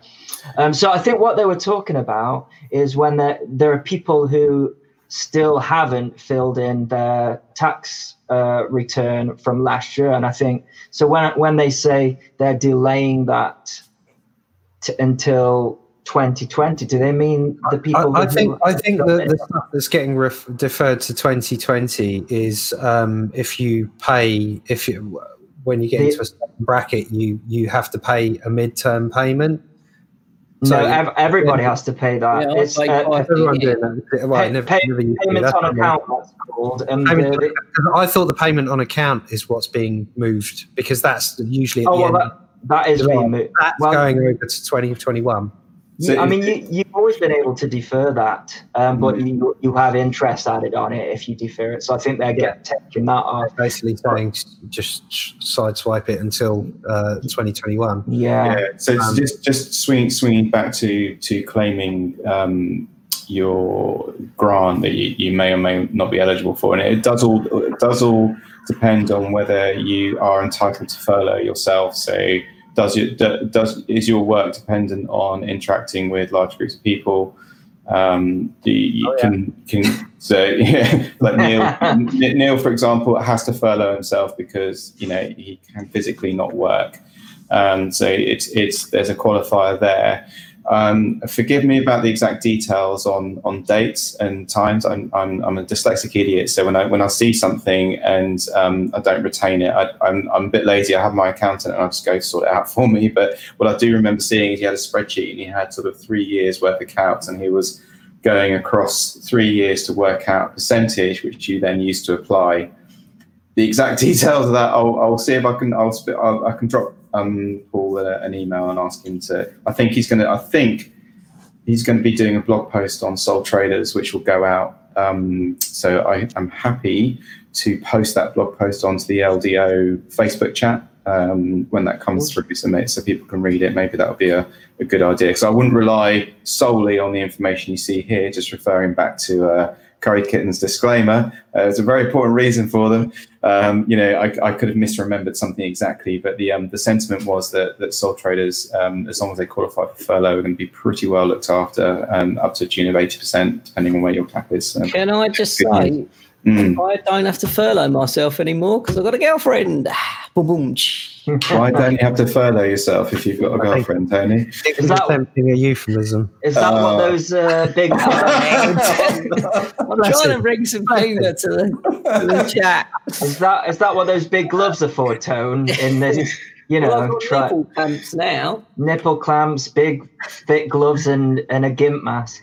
Um, so I think what they were talking about is when there there are people who still haven't filled in their tax uh, return from last year, and I think so. When when they say they're delaying that t- until 2020, do they mean the people? I, I think I think the, the stuff that's getting ref- deferred to 2020 is um, if you pay if you when you get The- into a bracket you you have to pay a midterm payment. No, so- ev- everybody has to pay that. Yeah, I it's pay uh, five Everyone doing that. Well, Pay- never, pay- never used to. payments That's on what I account. That's called. And Payment the- on I thought the payment on account is what's being moved because that's usually at oh the well, end. that, that is July. removed. that's well- going over to 2021. So I mean, you, you've always been able to defer that, um, but you you have interest added on it if you defer it. So I think they're get, taking that off. Basically saying just sideswipe it until uh, 2021. Yeah. yeah, so it's Um, just just swinging swinging back to to claiming um, your grant that you, you may or may not be eligible for, and it does all it does all depend on whether you are entitled to furlough yourself. So does your does is your work dependent on interacting with large groups of people? Um, do you Oh, yeah. can can so yeah, like Neil Neil for example has to furlough himself because you know he can physically not work. Um, so it's it's there's a qualifier there. Um, forgive me about the exact details on on dates and times. I'm I'm, I'm a dyslexic idiot, so when I when I see something and um, I don't retain it, I, I'm I'm a bit lazy. I have my accountant and I just go sort it out for me. But what I do remember seeing is he had a spreadsheet and he had sort of three years worth of calcs and he was going across three years to work out percentage, which you then used to apply the exact details of that, I'll, I'll see if I can. I'll, I'll I can drop um, Paul uh, an email and ask him to. I think he's going to. I think he's going to be doing a blog post on Sole Traders, which will go out. Um, so I, I'm happy to post that blog post onto the LDO Facebook chat um, when that comes through, so, so people can read it. Maybe that would be a, a good idea. Because I wouldn't rely solely on the information you see here. Just referring back to. Uh, Curry Kitten's disclaimer. Uh, there's a very important reason for them. Um, you know, I, I could have misremembered something exactly, but the um, the sentiment was that that sole traders, um, as long as they qualify for furlough, are going to be pretty well looked after, um, up to a tune of eighty percent, depending on where your cap is. Um, Can I just say, mm. I don't have to furlough myself anymore because I've got a girlfriend. boom, boom. Why don't you have to furlough yourself if you've got a girlfriend, Tony? Is that- attempting a euphemism? Is that Uh, what those uh, big? I'm trying to bring some humour to the, to the chat. is that is that what those big gloves are for, Tone? In this, you know, Well, I've got try, nipple clamps now. nipple clamps, big thick gloves, and and a gimp mask.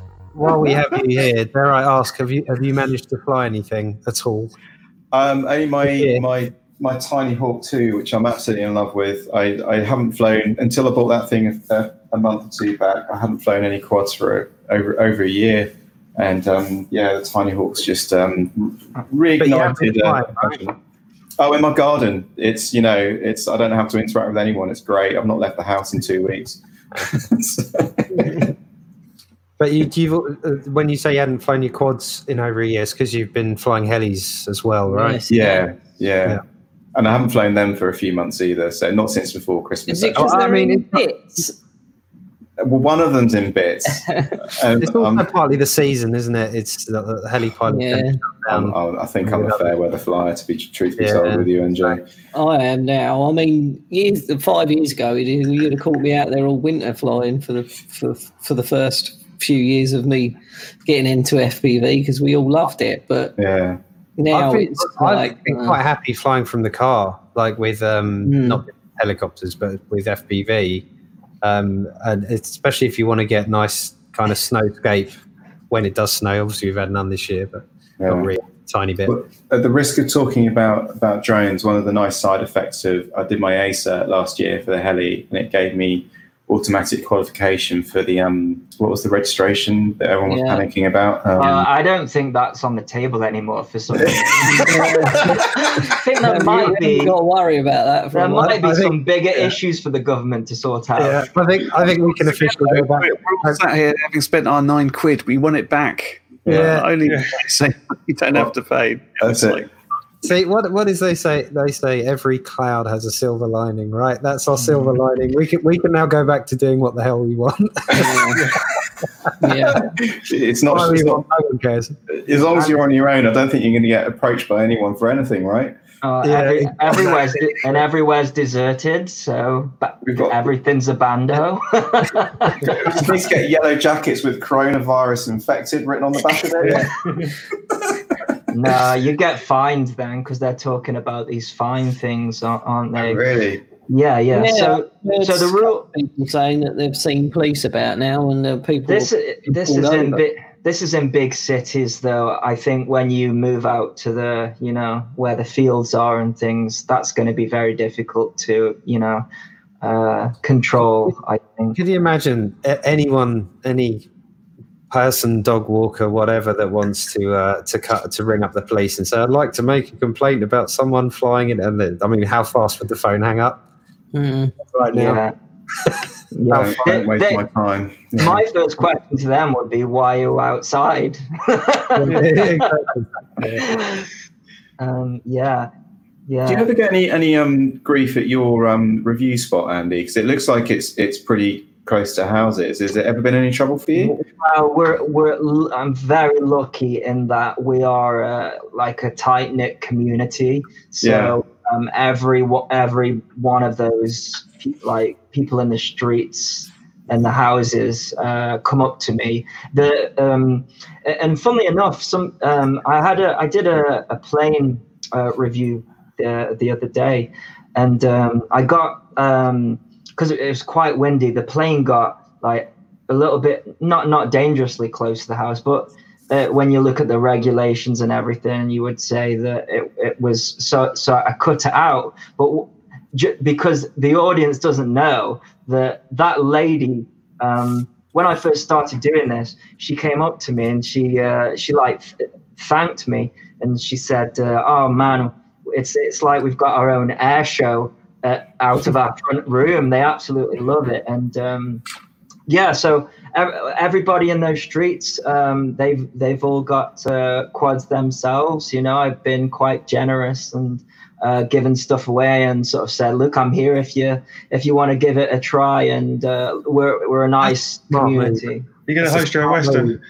While we have you here, dare I ask, have you have you managed to fly anything at all? Um, only my Yeah. my my Tiny Hawk 2, which I'm absolutely in love with. I, I haven't flown until I bought that thing a, a month or two back. I haven't flown any quads for over over a year, and um, yeah, the Tiny Hawk's just um, reignited. uh. Oh, in my garden, it's you know, it's I don't have to interact with anyone. It's great. I've not left the house in two weeks. But you, you've, uh, when you say you hadn't flown your quads in over a year, it's because you've been flying helis as well, right? Yes. yeah, yeah, Yeah. And I haven't flown them for a few months either. So not since before Christmas. Is it because Oh, I they're mean, in bits? Well, one of them's in bits. and, It's also um, partly the season, isn't it? It's the, the heli pilot. Yeah. I'm- Um, I'm- think I'm a fair weather flyer, to be truth be Yeah. told with you, NJ. I am now. I mean, years five years ago, you'd you'd have caught me out there all winter flying for the for, for the first few years of me getting into FPV because we all loved it. But Yeah. now I've been, it's I've like been uh, quite happy flying from the car, like with um, Mm. not helicopters, but with FPV. Um, and especially if you want to get nice kind of snowscape when it does snow. Obviously, we've had none this year, but yeah. not really, tiny bit. But at the risk of talking about about drones, one of the nice side effects of I did my A cert last year for the heli, and it gave me automatic qualification for the um what was the registration that everyone was Yeah. panicking about. Um, Uh, I don't think that's on the table anymore for some. I think there might be Got to worry about that. For there might be I think- some bigger issues for the government to sort out. Yeah, I think I think we can officially go back. We're all sat here having spent our nine quid. We want it back. Yeah. Only Yeah. say you don't have to pay. That's It's it. like, See what what is they say? They say every cloud has a silver lining, right? That's our silver lining. We can we can now go back to doing what the hell we want. yeah. It's not, it's not want, no one cares. as long as you're on your own. I don't think you're going to get approached by anyone for anything, right? Uh, Yeah, every, everywhere's de- and everywhere's deserted, so ba- We've got- everything's a bando. Please get yellow jackets with coronavirus infected written on the back of it. no, you get fined then because they're talking about these fine things, aren't aren't they? Really? Yeah, yeah. Yeah, So, so the rule. people saying that they've seen police about now, and the people. This this pulled is in bi- this is in big cities though. I think when you move out to the you know where the fields are and things, that's going to be very difficult to you know uh, control. I think. Could you imagine anyone, any person, dog walker, whatever, that wants to uh, to cut to ring up the police and say, "I'd like to make a complaint about someone flying it," and then, I mean, how fast would the phone hang up Mm. right now? Yeah. Don't, yeah. don't waste They- my time. Yeah. My first question to them would be, "Why are you outside?" exactly. um, yeah, yeah. Do you ever get any any um grief at your um review spot, Andy? Because it looks like it's it's pretty close to houses. Has it ever been any trouble for you? Well, we're we're I'm very lucky in that we are uh, like a tight knit community. So um, every every one of those like people in the streets and the houses uh, come up to me. The um, and funnily enough, some um, I had a I did a, a plane uh, review the the other day, and um, I got because it was quite windy. The plane got like a little bit not not dangerously close to the house, but uh, when you look at the regulations and everything, you would say that it, it was so so I cut it out, but. Because the audience doesn't know that that lady, um, when I first started doing this, she came up to me and she uh, she like th- thanked me and she said, uh, "Oh man, it's it's like we've got our own air show uh, out of our front room. They absolutely love it." And um, yeah, so ev- everybody in those streets, um, they've they've all got uh, quads themselves. You know, I've been quite generous and uh, given stuff away and sort of said, "Look, I'm here if you if you want to give it a try." And uh, we're we're a nice community. You're going to host your own Western.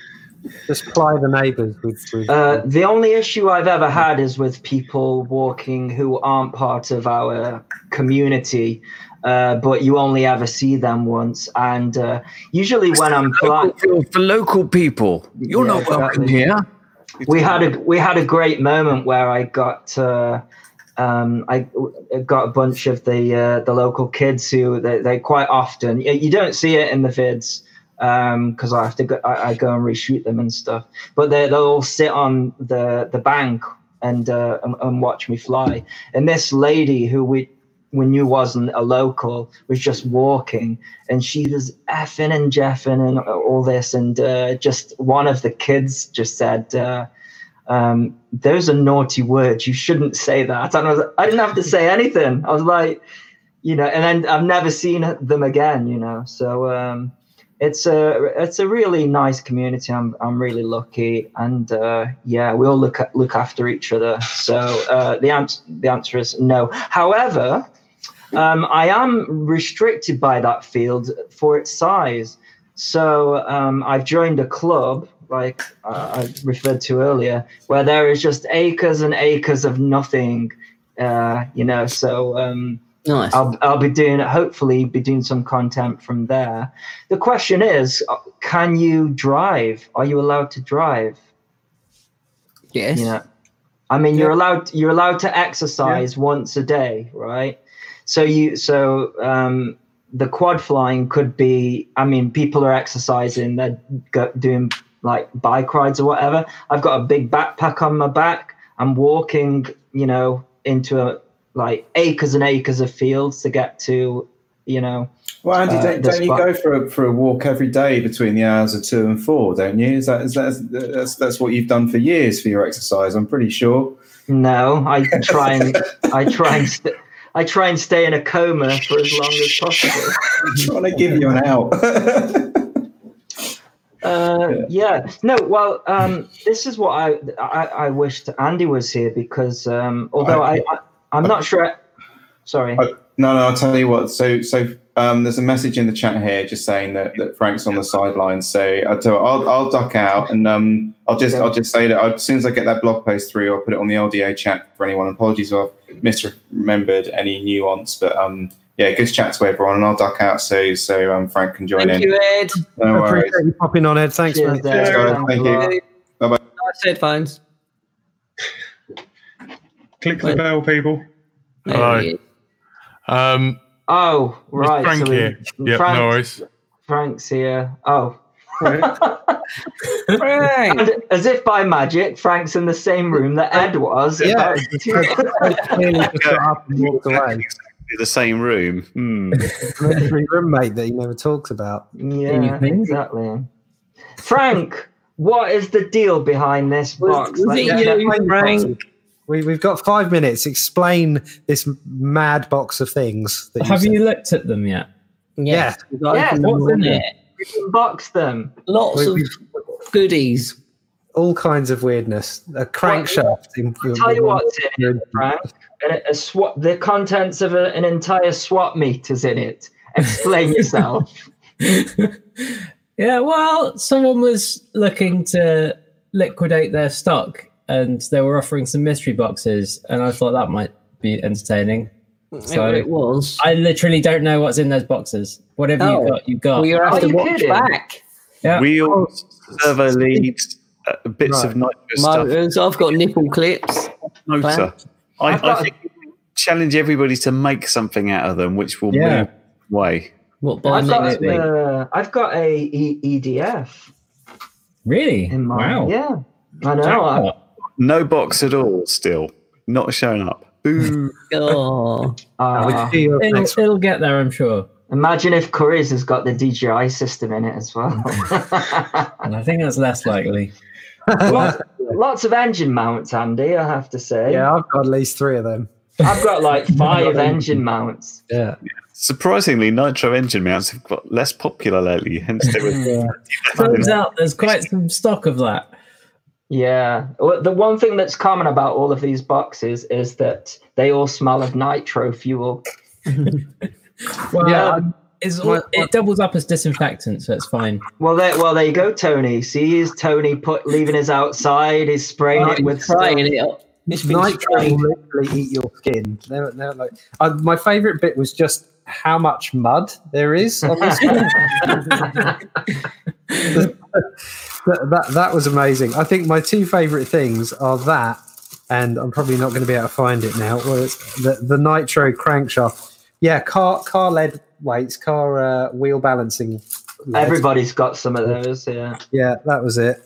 Just ply the neighbours with. with Uh, the only issue I've ever had is with people walking who aren't part of our community, uh, but you only ever see them once. And uh, usually when I'm flying, Local- for local people. You're Yeah, not welcome exactly. here. we had a we had a great moment where I got uh, um, I I got a bunch of the uh, the local kids who they, they quite often you you don't see it in the vids because I have to go I, I go and reshoot them and stuff, but they they'll all sit on the the bank and, uh, and and watch me fly. And this lady who we we knew wasn't a local was just walking, and she was effing and jeffing and all this, and uh, just one of the kids just said. Uh, um, those are naughty words. You shouldn't say that. And I, was, I didn't have to say anything. I was like, you know, and then I've never seen them again, you know. So um, it's a it's a really nice community. I'm I'm really lucky, and uh, yeah, we all look look after each other. So uh, the answer the answer is no. However, um, I am restricted by that field for its size. So um, I've joined a club like uh, I referred to earlier, where there is just acres and acres of nothing. Uh, you know, so um, Nice. I'll I'll be doing hopefully be doing some content from there. The question is, uh, can you drive? Are you allowed to drive? yes. You know, I mean, you're allowed you're allowed to exercise once a day, right? So you so um, the quad flying could be. I mean, people are exercising. They're go, doing like bike rides or whatever. I've got a big backpack on my back. I'm walking, you know, into a like acres and acres of fields to get to, you know. Well, Andy, Uh, don't, don't you go for a, for a walk every day between the hours of two and four? Don't you? Is that is that that's that's what you've done for years for your exercise? I'm pretty sure. No, I try and I try and st- I try and stay in a coma for as long as possible. I'm trying to give you an out. Uh, yeah. No. Well, um, this is what I, I I wished Andy was here because um, although I, I I'm not sure. Sorry. no, no, I'll tell you what. So, so um, there's a message in the chat here just saying that, that Frank's on the sidelines. So I'll, I'll I'll duck out and um, I'll just I'll just say that I, as soon as I get that blog post through, I'll put it on the LDO chat for anyone. Apologies if I've misremembered any nuance, but um, yeah, good chat to everyone, and I'll duck out so so um, Frank can join Thank in. Thank you, Ed. No I worries. appreciate you popping on, Ed. Thanks, Cheers, mate. Dave. guys. Thanks Thank a you. lot. Nice headphones. Click the bell, people. There Hello. Um, Oh, right. Frank so we- here. Yep, Frank- no worries. Frank's here. Oh. Frank. And as if by magic, Frank's in the same room that Ed was. Yeah. about two- I clearly just got up and walked away. The same room. Hmm. Roommate that he never talks about. yeah, exactly. Frank, what is the deal behind this Was- box? was Like, it you, yeah, Frank? We, we've got five minutes. Explain this mad box of things. That Have said. you looked at them yet? Yeah. We've Yeah, open what's them in on it? it. you unbox them. Lots We- of we've- goodies. all kinds of weirdness. A crankshaft. in- Tell you what's in it, Frank. A, a swap, the contents of a, an entire swap meet is in it. Explain yourself. yeah, well, someone was looking to liquidate their stock and they were offering some mystery boxes, and I thought that might be entertaining. So it was. I literally don't know what's in those boxes. Whatever Oh. you got, you got. well, you have Are to you watch back. Yeah. Wheels, servo leads, uh, bits of nitro stuff. I've got nipple clips. Motor. I, I've got think challenge everybody to make something out of them, which will Yeah. move away. What by I've got, next uh, I've got a e- EDF Really? in mind. Wow. Yeah, I know. I, Jackpot. No box at all. Still not showing up. Boo. Oh, uh, See you It'll, it'll get there, I'm sure. imagine if Curry's has got the DJI system in it as well. And I think that's less likely. lots, lots of engine mounts, Andy. I have to say. Yeah, I've got at least three of them. I've got like five engine mounts. Yeah. Surprisingly, nitro engine mounts have got less popular lately. Hence, they were Turns out there's quite some stock of that. Yeah. Well, The one thing that's common about all of these boxes is that they all smell of nitro fuel. Well, Yeah, um, it's all, it doubles up as disinfectant, so it's fine. Well, there, well, there you go, Tony. See, here's Tony put leaving his outside. He's spraying it with trying stuff. it. up. It's been Nitro will literally eat your skin. They're, they're like, uh, my favorite bit was just how much mud there is on this. that, that, that was amazing. I think my two favorite things are that, and I'm probably not going to be able to find it now. Well, it's the, the nitro crankshaft. Yeah, car car led weights, car uh, wheel balancing. lead. Everybody's got some of those. Yeah. Yeah, that was it.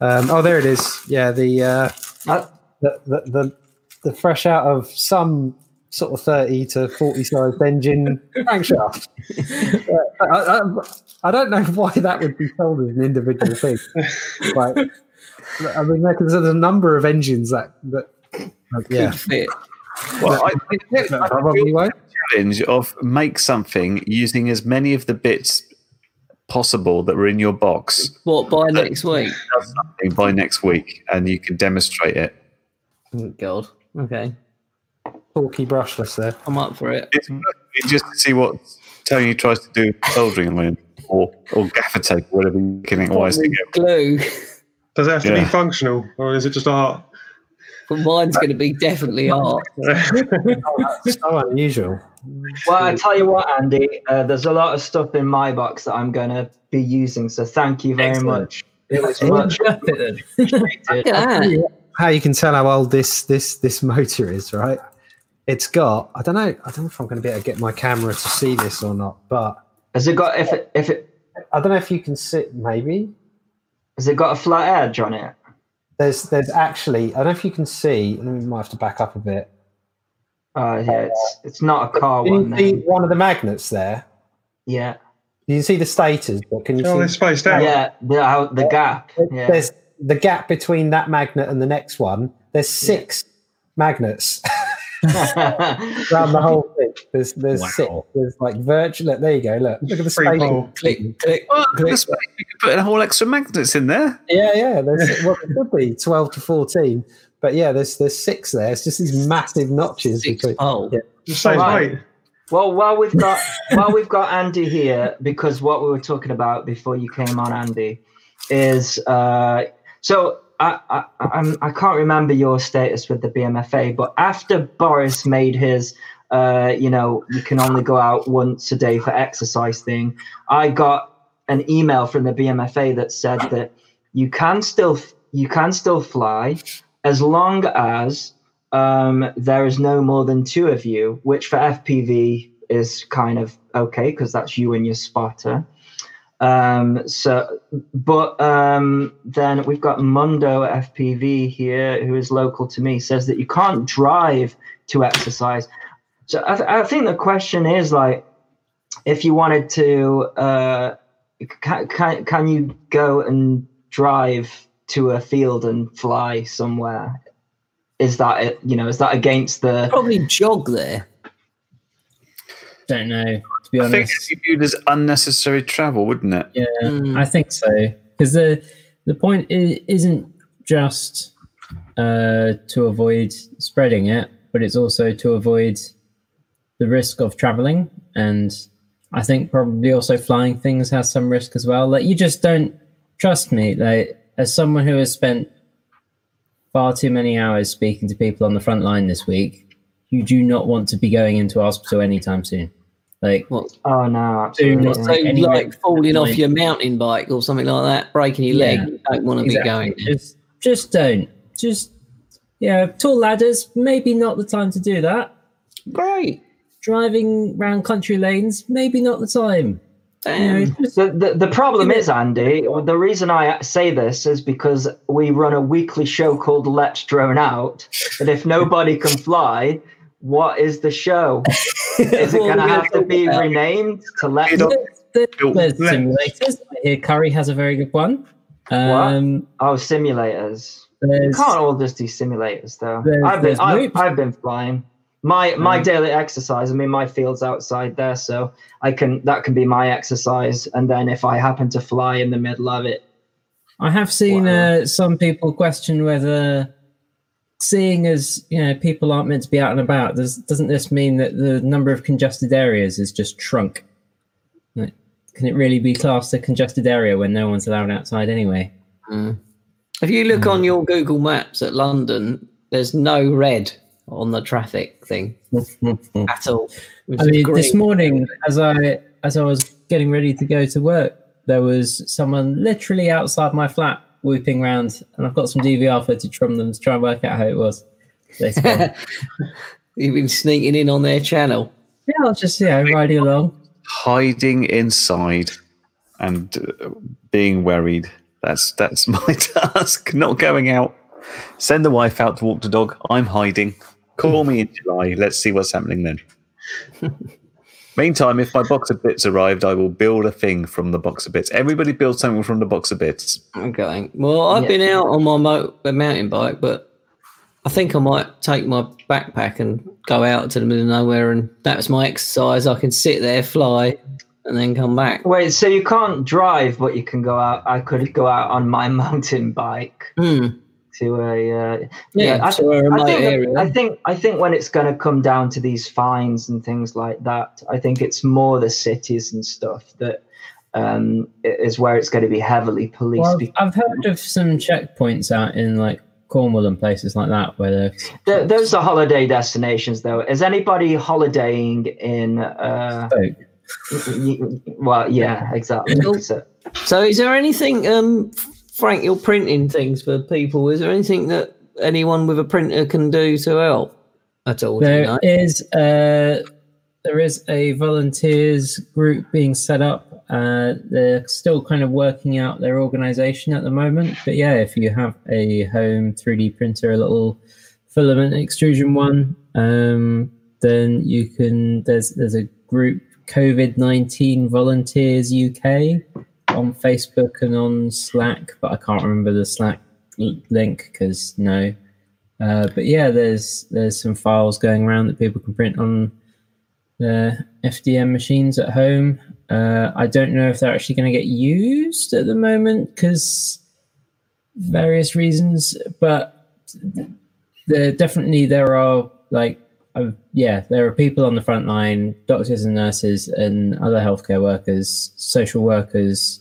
Um, oh, there it is. Yeah, the uh, I, the, the, the, the fresh out of some sort of 30 to 40 sized engine crankshaft. Uh, I, I, I don't know why that would be sold as an individual thing. Like, I mean, because there's a number of engines that, that yeah, Could fit. Well, I, I, that probably won't. challenge of make something using as many of the bits possible that were in your box What by next week? does something by next week, and you can demonstrate it. Oh, God. Okay. Porky brushless there. I'm up for it. It's just to see what Tony tries to do soldering iron or or gaffer tape, whatever you can think wise to get. Glue. Does it have to be functional or is it just art? But mine's going to be definitely art. Oh, so unusual. Well, I tell you what, Andy, uh, there's a lot of stuff in my box that I'm going to be using. So thank you very Excellent. much. It was much worth it then. appreciated. Look at that. How you can tell how old this this this motor is, right? It's got. I don't know. I don't know if I'm going to be able to get my camera to see this or not, but Has it got if it if it I don't know if you can sit. Maybe has it got a flat edge on it? there's there's actually. I don't know if you can see. We might have to back up a bit. Uh, yeah, it's it's not a car Can one. you see one of the magnets there? Yeah, You can see the stators, but can you Oh, they're see? spaced out. yeah, the out the gap. Yeah. There's the gap between that magnet and the next one. There's six magnets around the whole thing. There's there's Wow. six. There's like virtual. Look, there you go. Look, look at the Free space. ball. Click, click, Well, click. that's why you can put a whole extra magnets in there. Yeah, yeah. There's well, it could be twelve to fourteen, but yeah, there's there's six there. It's just these massive notches. Six between- hole. Yeah. Just saves Right. weight. Well, while we've got while we've got Andy here, because what we were talking about before you came on, Andy, is uh, so I, I I'm I can't remember your status with the BMFA, but after Boris made his uh, you know you can only go out once a day for exercise thing, I got an email from the BMFA that said that you can still you can still fly as long as um, there is no more than two of you, which for FPV is kind of okay because that's you and your spotter. Um, so, but um, then we've got Mundo FPV here, who is local to me, says that you can't drive to exercise. So I, th- I think the question is like, if you wanted to, uh, can, can can you go and drive to a field and fly somewhere? Is that it? You know, is that against the? Probably jog there. Don't know. To be I think honest, it'd be viewed as unnecessary travel, wouldn't it? yeah, Mm. I think so. Because the the point isn't just uh, to avoid spreading it, but it's also to avoid the risk of traveling. And I think probably also flying things has some risk as well. Like you just don't trust me. Like as someone who has spent far too many hours speaking to people on the front line this week, you do not want to be going into hospital anytime soon. Like What? Oh no, Do absolutely. not So take any like risk. falling off your mountain bike or something like that, breaking your leg. Yeah. You don't want to be going. there. Just, just don't. Just, yeah, tall ladders. Maybe not the time to do that. Great. Driving round country lanes. Maybe not the time. Damn. The, the, the problem is, Andy, the reason I say this is because we run a weekly show called Let's Drone Out. And if nobody can fly, what is the show? Is it going to have to be renamed to Let's? There- Built there's left. simulators. I hear Curry has a very good one. Um, Oh, simulators. You can't all just do simulators, though. I've been, I've. I've been flying. My my Um, daily exercise. I mean, my field's outside there, so I can that can be my exercise. And then if I happen to fly in the middle of it, I have seen Wow. uh, some people question whether, seeing as you know, people aren't meant to be out and about, does, doesn't this mean that the number of congested areas is just shrunk? Like, can it really be classed a congested area when no one's allowed outside anyway? Mm. If you look on your Google Maps at London, there's no red on the traffic thing at all. I mean, this morning, as I as I was getting ready to go to work, there was someone literally outside my flat whooping around, and I've got some DVR footage from them to try and work out how it was. You've been sneaking in on their channel. yeah, I was just yeah riding along. Hiding inside and uh, being worried. That's that's my task. Not going out. Send the wife out to walk the dog. I'm hiding. Call me in July. Let's see what's happening then. Meantime, if my box of bits arrived, I will build a thing from the box of bits. Everybody builds something from the box of bits. Okay. Well, I've Yeah. been out on my mo- a mountain bike, but I think I might take my backpack and go out to the middle of nowhere, and that's my exercise. I can sit there, fly, and then come back. Wait, so you can't drive, but you can go out. I could go out on my mountain bike Hmm. To a. Uh, Yeah, I, to a remote I think, area. I think I think when it's going to come down to these fines and things like that, I think it's more the cities and stuff that um, is where it's going to be heavily policed. Well, I've, I've heard of some checkpoints out in like Cornwall and places like that where they're those are holiday destinations, though. Is anybody holidaying in? Uh, folk. y- y- well, yeah, exactly. So, So, is there anything, um, Frank? You're printing things for people. Is there anything that anyone with a printer can do to help at all? There is uh, there is a volunteers group being set up. Uh, they're still kind of working out their organization at the moment, but yeah, if you have a home 3D printer, a little filament extrusion one, um, then you can. There's there's a group COVID nineteen Volunteers UK on Facebook and on Slack, but I can't remember the Slack link because no. Uh, but yeah, there's there's some files going around that people can print on their FDM machines at home. Uh, I don't know if they're actually going to get used at the moment because various reasons, but there definitely there are like uh, yeah, there are people on the front line, doctors and nurses and other healthcare workers, social workers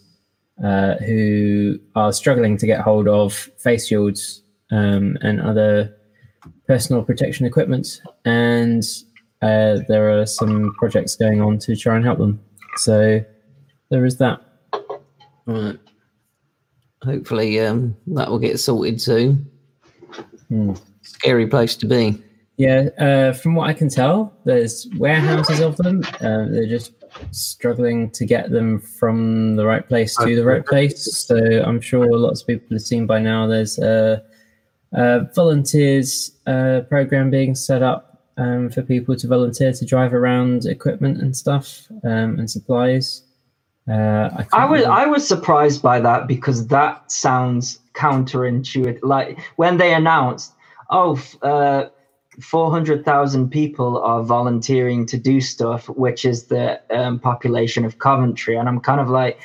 uh, who are struggling to get hold of face shields um, and other personal protection equipment. And uh, there are some projects going on to try and help them. So there is that. Right. Hopefully, um, that will get sorted soon. Hmm. Scary place to be. Yeah, uh, from what I can tell, there's warehouses of them. Uh, they're just struggling to get them from the right place to the right place. So I'm sure lots of people have seen by now. There's a, a volunteers uh, program being set up um, for people to volunteer to drive around equipment and stuff um, and supplies. Uh, I, I was remember- I was surprised by that because that sounds counterintuitive. Like when they announced, oh, uh, 400,000 people are volunteering to do stuff, which is the um, population of Coventry. And I'm kind of like,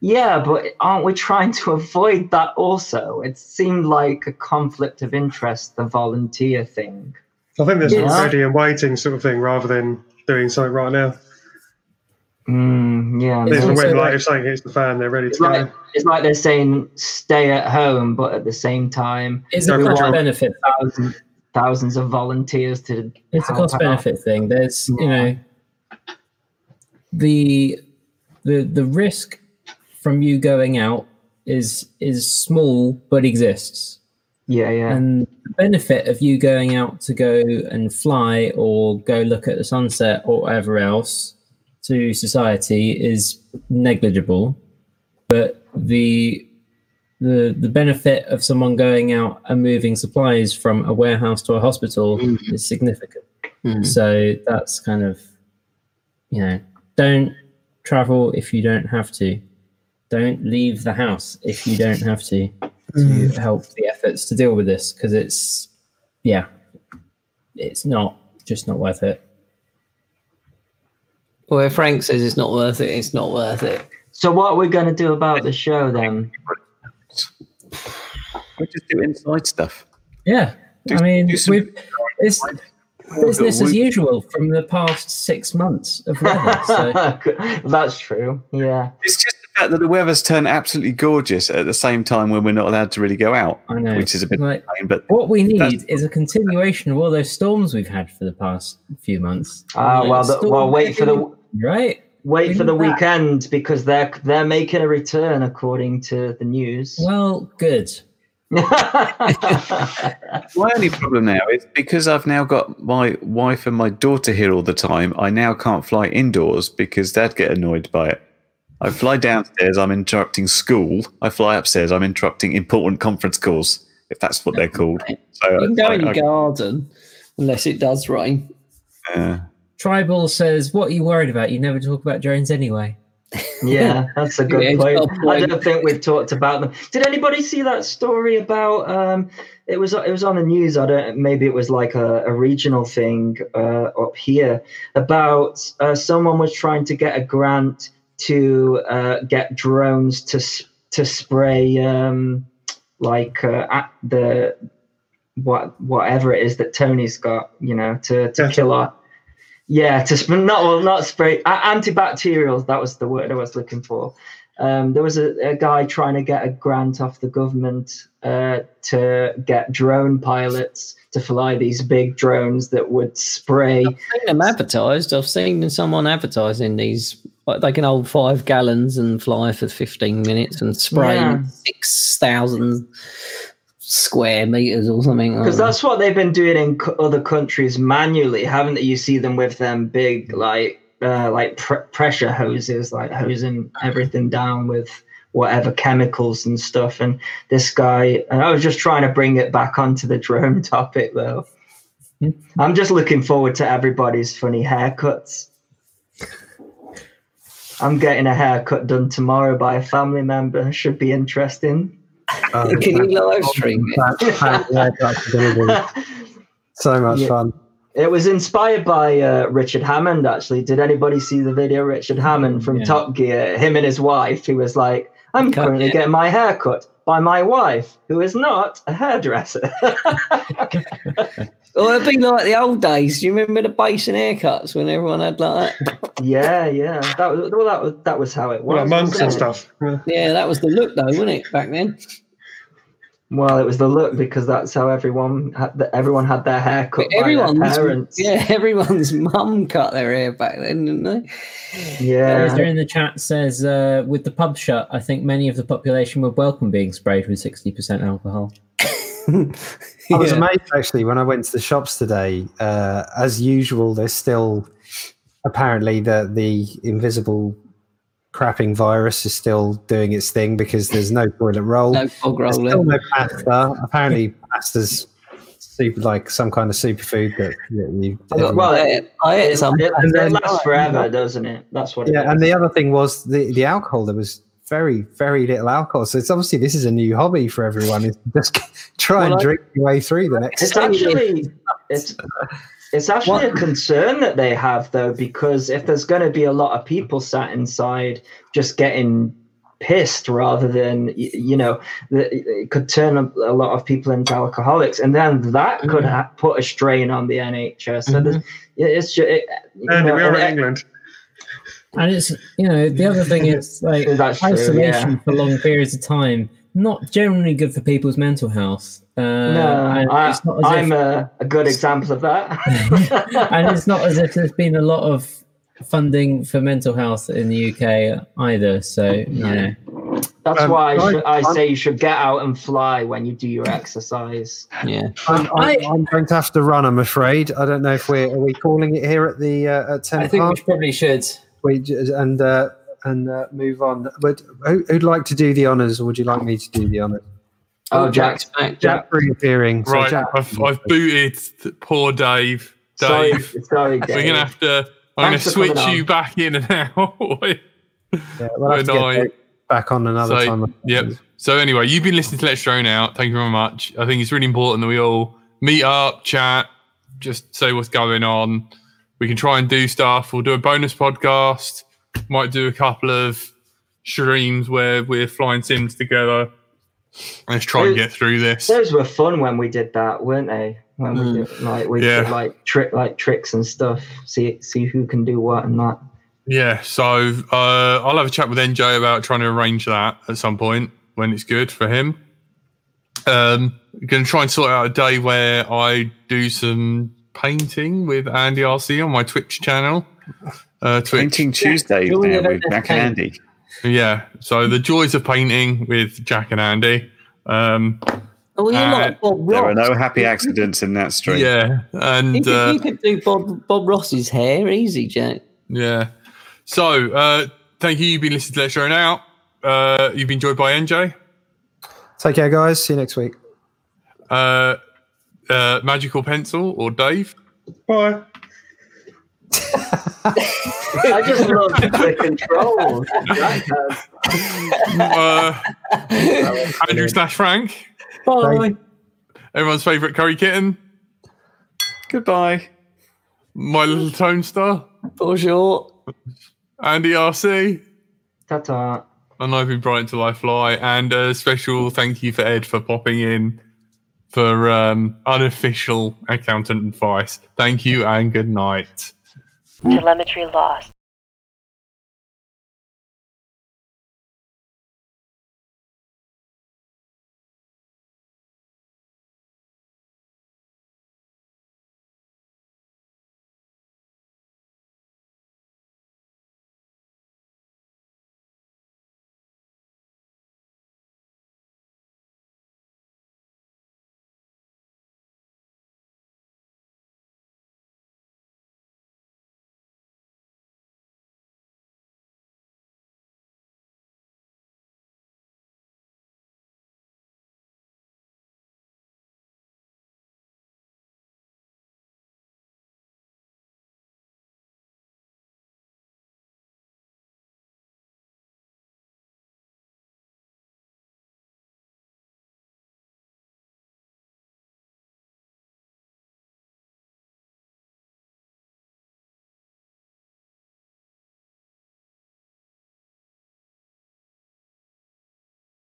yeah, but aren't we trying to avoid that also? It seemed like a conflict of interest, the volunteer thing. I think there's Yes. a ready waiting sort of thing rather than doing something right now. Mm, yeah. It's also when like- like if something hits the fan, they're ready to like, go. it's like they're saying stay at home, but at the same time, is it's a Don't cost control. benefit thousands, thousands of volunteers to. it's a cost out. benefit thing there's you know the the the risk from you going out is is small but exists Yeah, yeah. and the benefit of you going out to go and fly or go look at the sunset or whatever else to society is negligible but the the the benefit of someone going out and moving supplies from a warehouse to a hospital is significant Hmm. so that's kind of you know don't travel if you don't have to don't leave the house if you don't have to to help the efforts to deal with this because it's yeah it's not just not worth it Well, if Frank says it's not worth it, it's not worth it. So what are we going to do about the show then? We just do inside stuff. yeah Do- i mean do we've it's business as usual from the past six months of weather so That's true. Yeah. It's just the fact that the weather's turned absolutely gorgeous at the same time when we're not allowed to really go out, i know which is a bit like pain. But what we need is a continuation of all those storms we've had for the past few months Ah, Like, well, the, storm well, wait for the right wait for the need that. weekend because they're they're making a return according to the news. well good my only problem now is because I've now got my wife and my daughter here all the time. I now can't fly indoors because they'd get annoyed by it. I fly downstairs, I'm interrupting school. I fly upstairs, I'm interrupting important conference calls. if that's what they're called. So You can go I- in your I- garden unless it does rain. yeah. Tribal says, "What are you worried about? You never talk about drones anyway." Yeah, that's a good it's point. got a I point. don't think we've talked about them. Did anybody see that story about? Um, it was it was on the news. I don't. Maybe it was like a, a regional thing uh, up here about uh, someone was trying to get a grant to uh, get drones to to spray um, like uh, at the what whatever it is that Tony's got. You know, to to Yeah. kill our yeah, to sp- not well, not spray antibacterials. That was the word I was looking for. Um, there was a, a guy trying to get a grant off the government uh, to get drone pilots to fly these big drones that would spray. I've seen them advertised. I've seen someone advertising these. They can hold five gallons and fly for 15 minutes and spray Yeah. 6,000 square meters or something. Because that's what they've been doing in co- other countries manually, haven't they? You see them with them big like uh, like pr- pressure hoses, like hosing everything down with whatever chemicals and stuff. And this guy, and I was just trying to bring it back onto the drone topic though. I'm just looking forward to everybody's funny haircuts. I'm getting a haircut done tomorrow by a family member. Should be interesting. Uh, Can you live stream it? that- that- yeah, that's gonna be so much Yeah. fun. It was inspired by uh, Richard Hammond, actually. Did anybody see the video? Richard Hammond from Yeah. Top Gear, him and his wife, he was like, I'm Okay, currently yeah. getting my hair cut by my wife, who is not a hairdresser. Or it'd be like the old days. Do you remember the basin haircuts when everyone had like that? yeah, yeah. That was, well, that was, that was how it was. Well, monks and stuff. Yeah. Yeah, that was the look though, wasn't it, back then? Well, it was the look because that's how everyone had, the, everyone had their hair cut by their Everyone's parents. yeah, everyone's mum cut their hair back then, didn't they? Yeah. Roger in the chat says, uh, "With the pub shut, I think many of the population would welcome being sprayed with sixty percent alcohol." I was Yeah. amazed actually when I went to the shops today. Uh, as usual, there's still apparently the the invisible crapping virus is still doing its thing because there's no toilet roll. No fog There's still no pasta. Apparently, pasta's super like some kind of superfood that, that you. Well, I it, I ate it, some. it, And it lasts forever, doesn't it? That's what yeah, is. and the other thing was the the alcohol. There was very very little alcohol, so it's obviously this is a new hobby for everyone. Is just try and I- drink your way through the next. It's actually it's it's actually a concern that they have though, because if there's going to be a lot of people sat inside just getting pissed rather than y- you know it could turn a, a lot of people into alcoholics and then that could Mm-hmm. ha- put a strain on the nhs so there's, yeah, it's just it, And know, we are in and- England. And it's you know the other thing is like That's isolation yeah. for long periods of time not generally good for people's mental health. Uh, no, I, not as I'm if, a, a good example of that and it's not as if there's been a lot of funding for mental health in the UK either. So you know, that's Um, why I, I- should, I say you should get out and fly when you do your exercise Yeah. I'm, I'm, I'm going to have to run. I'm afraid. I don't know if we're are we calling it here at the uh, at ten I think we probably should. We and uh, and uh, move on. But who, who'd like to do the honors, or would you like me to do the honors? oh jack Jack's back. Jack reappearing. So Right, Jack, I've, I've booted poor Dave. sorry Dave, sorry we're gonna have to. I'm Thanks gonna for switch you back in and out. yeah, we'll have to when get back on another So, time. Yep. So anyway, you've been listening to Let's Drone Out. Thank you very much. I think it's really important that we all meet up, chat, just say what's going on. We can try and do stuff. We'll do a bonus podcast. Might do a couple of streams where we're flying sims together. Let's try and get through this. Those were fun when we did that, weren't they? When we did, like we Yeah. did like trick like tricks and stuff. See see who can do what and that. Yeah. So uh, I'll have a chat with NJ about trying to arrange that at some point when it's good for him. Um, going to try and sort out a day where I do some painting with Andy RC on my Twitch channel. Uh, Twitch. Painting Tuesday Julia, now with Jack and Andy. Yeah. So the joys of painting with Jack and Andy. Um, Oh, you Uh, like Bob There are Ross? no happy accidents in that stream. yeah. You And could, uh, you could do Bob Bob Ross's hair easy, Jack. yeah. So uh, thank you. You've been listening to Let's Drone Out. Uh, you've been joined by NJ. Take care, guys. See you next week. uh, uh, Magical Pencil or Dave. Bye. I just love the controls. Uh, Andrew slash Frank. Bye. Everyone's favourite curry kitten. Goodbye. My little tone star. Bonjour. Andy RC. Ta-ta. And I've been Brighton Till I Fly. And a special thank you for Ed for popping in for um, unofficial accountant advice. Thank you and good night. Telemetry lost.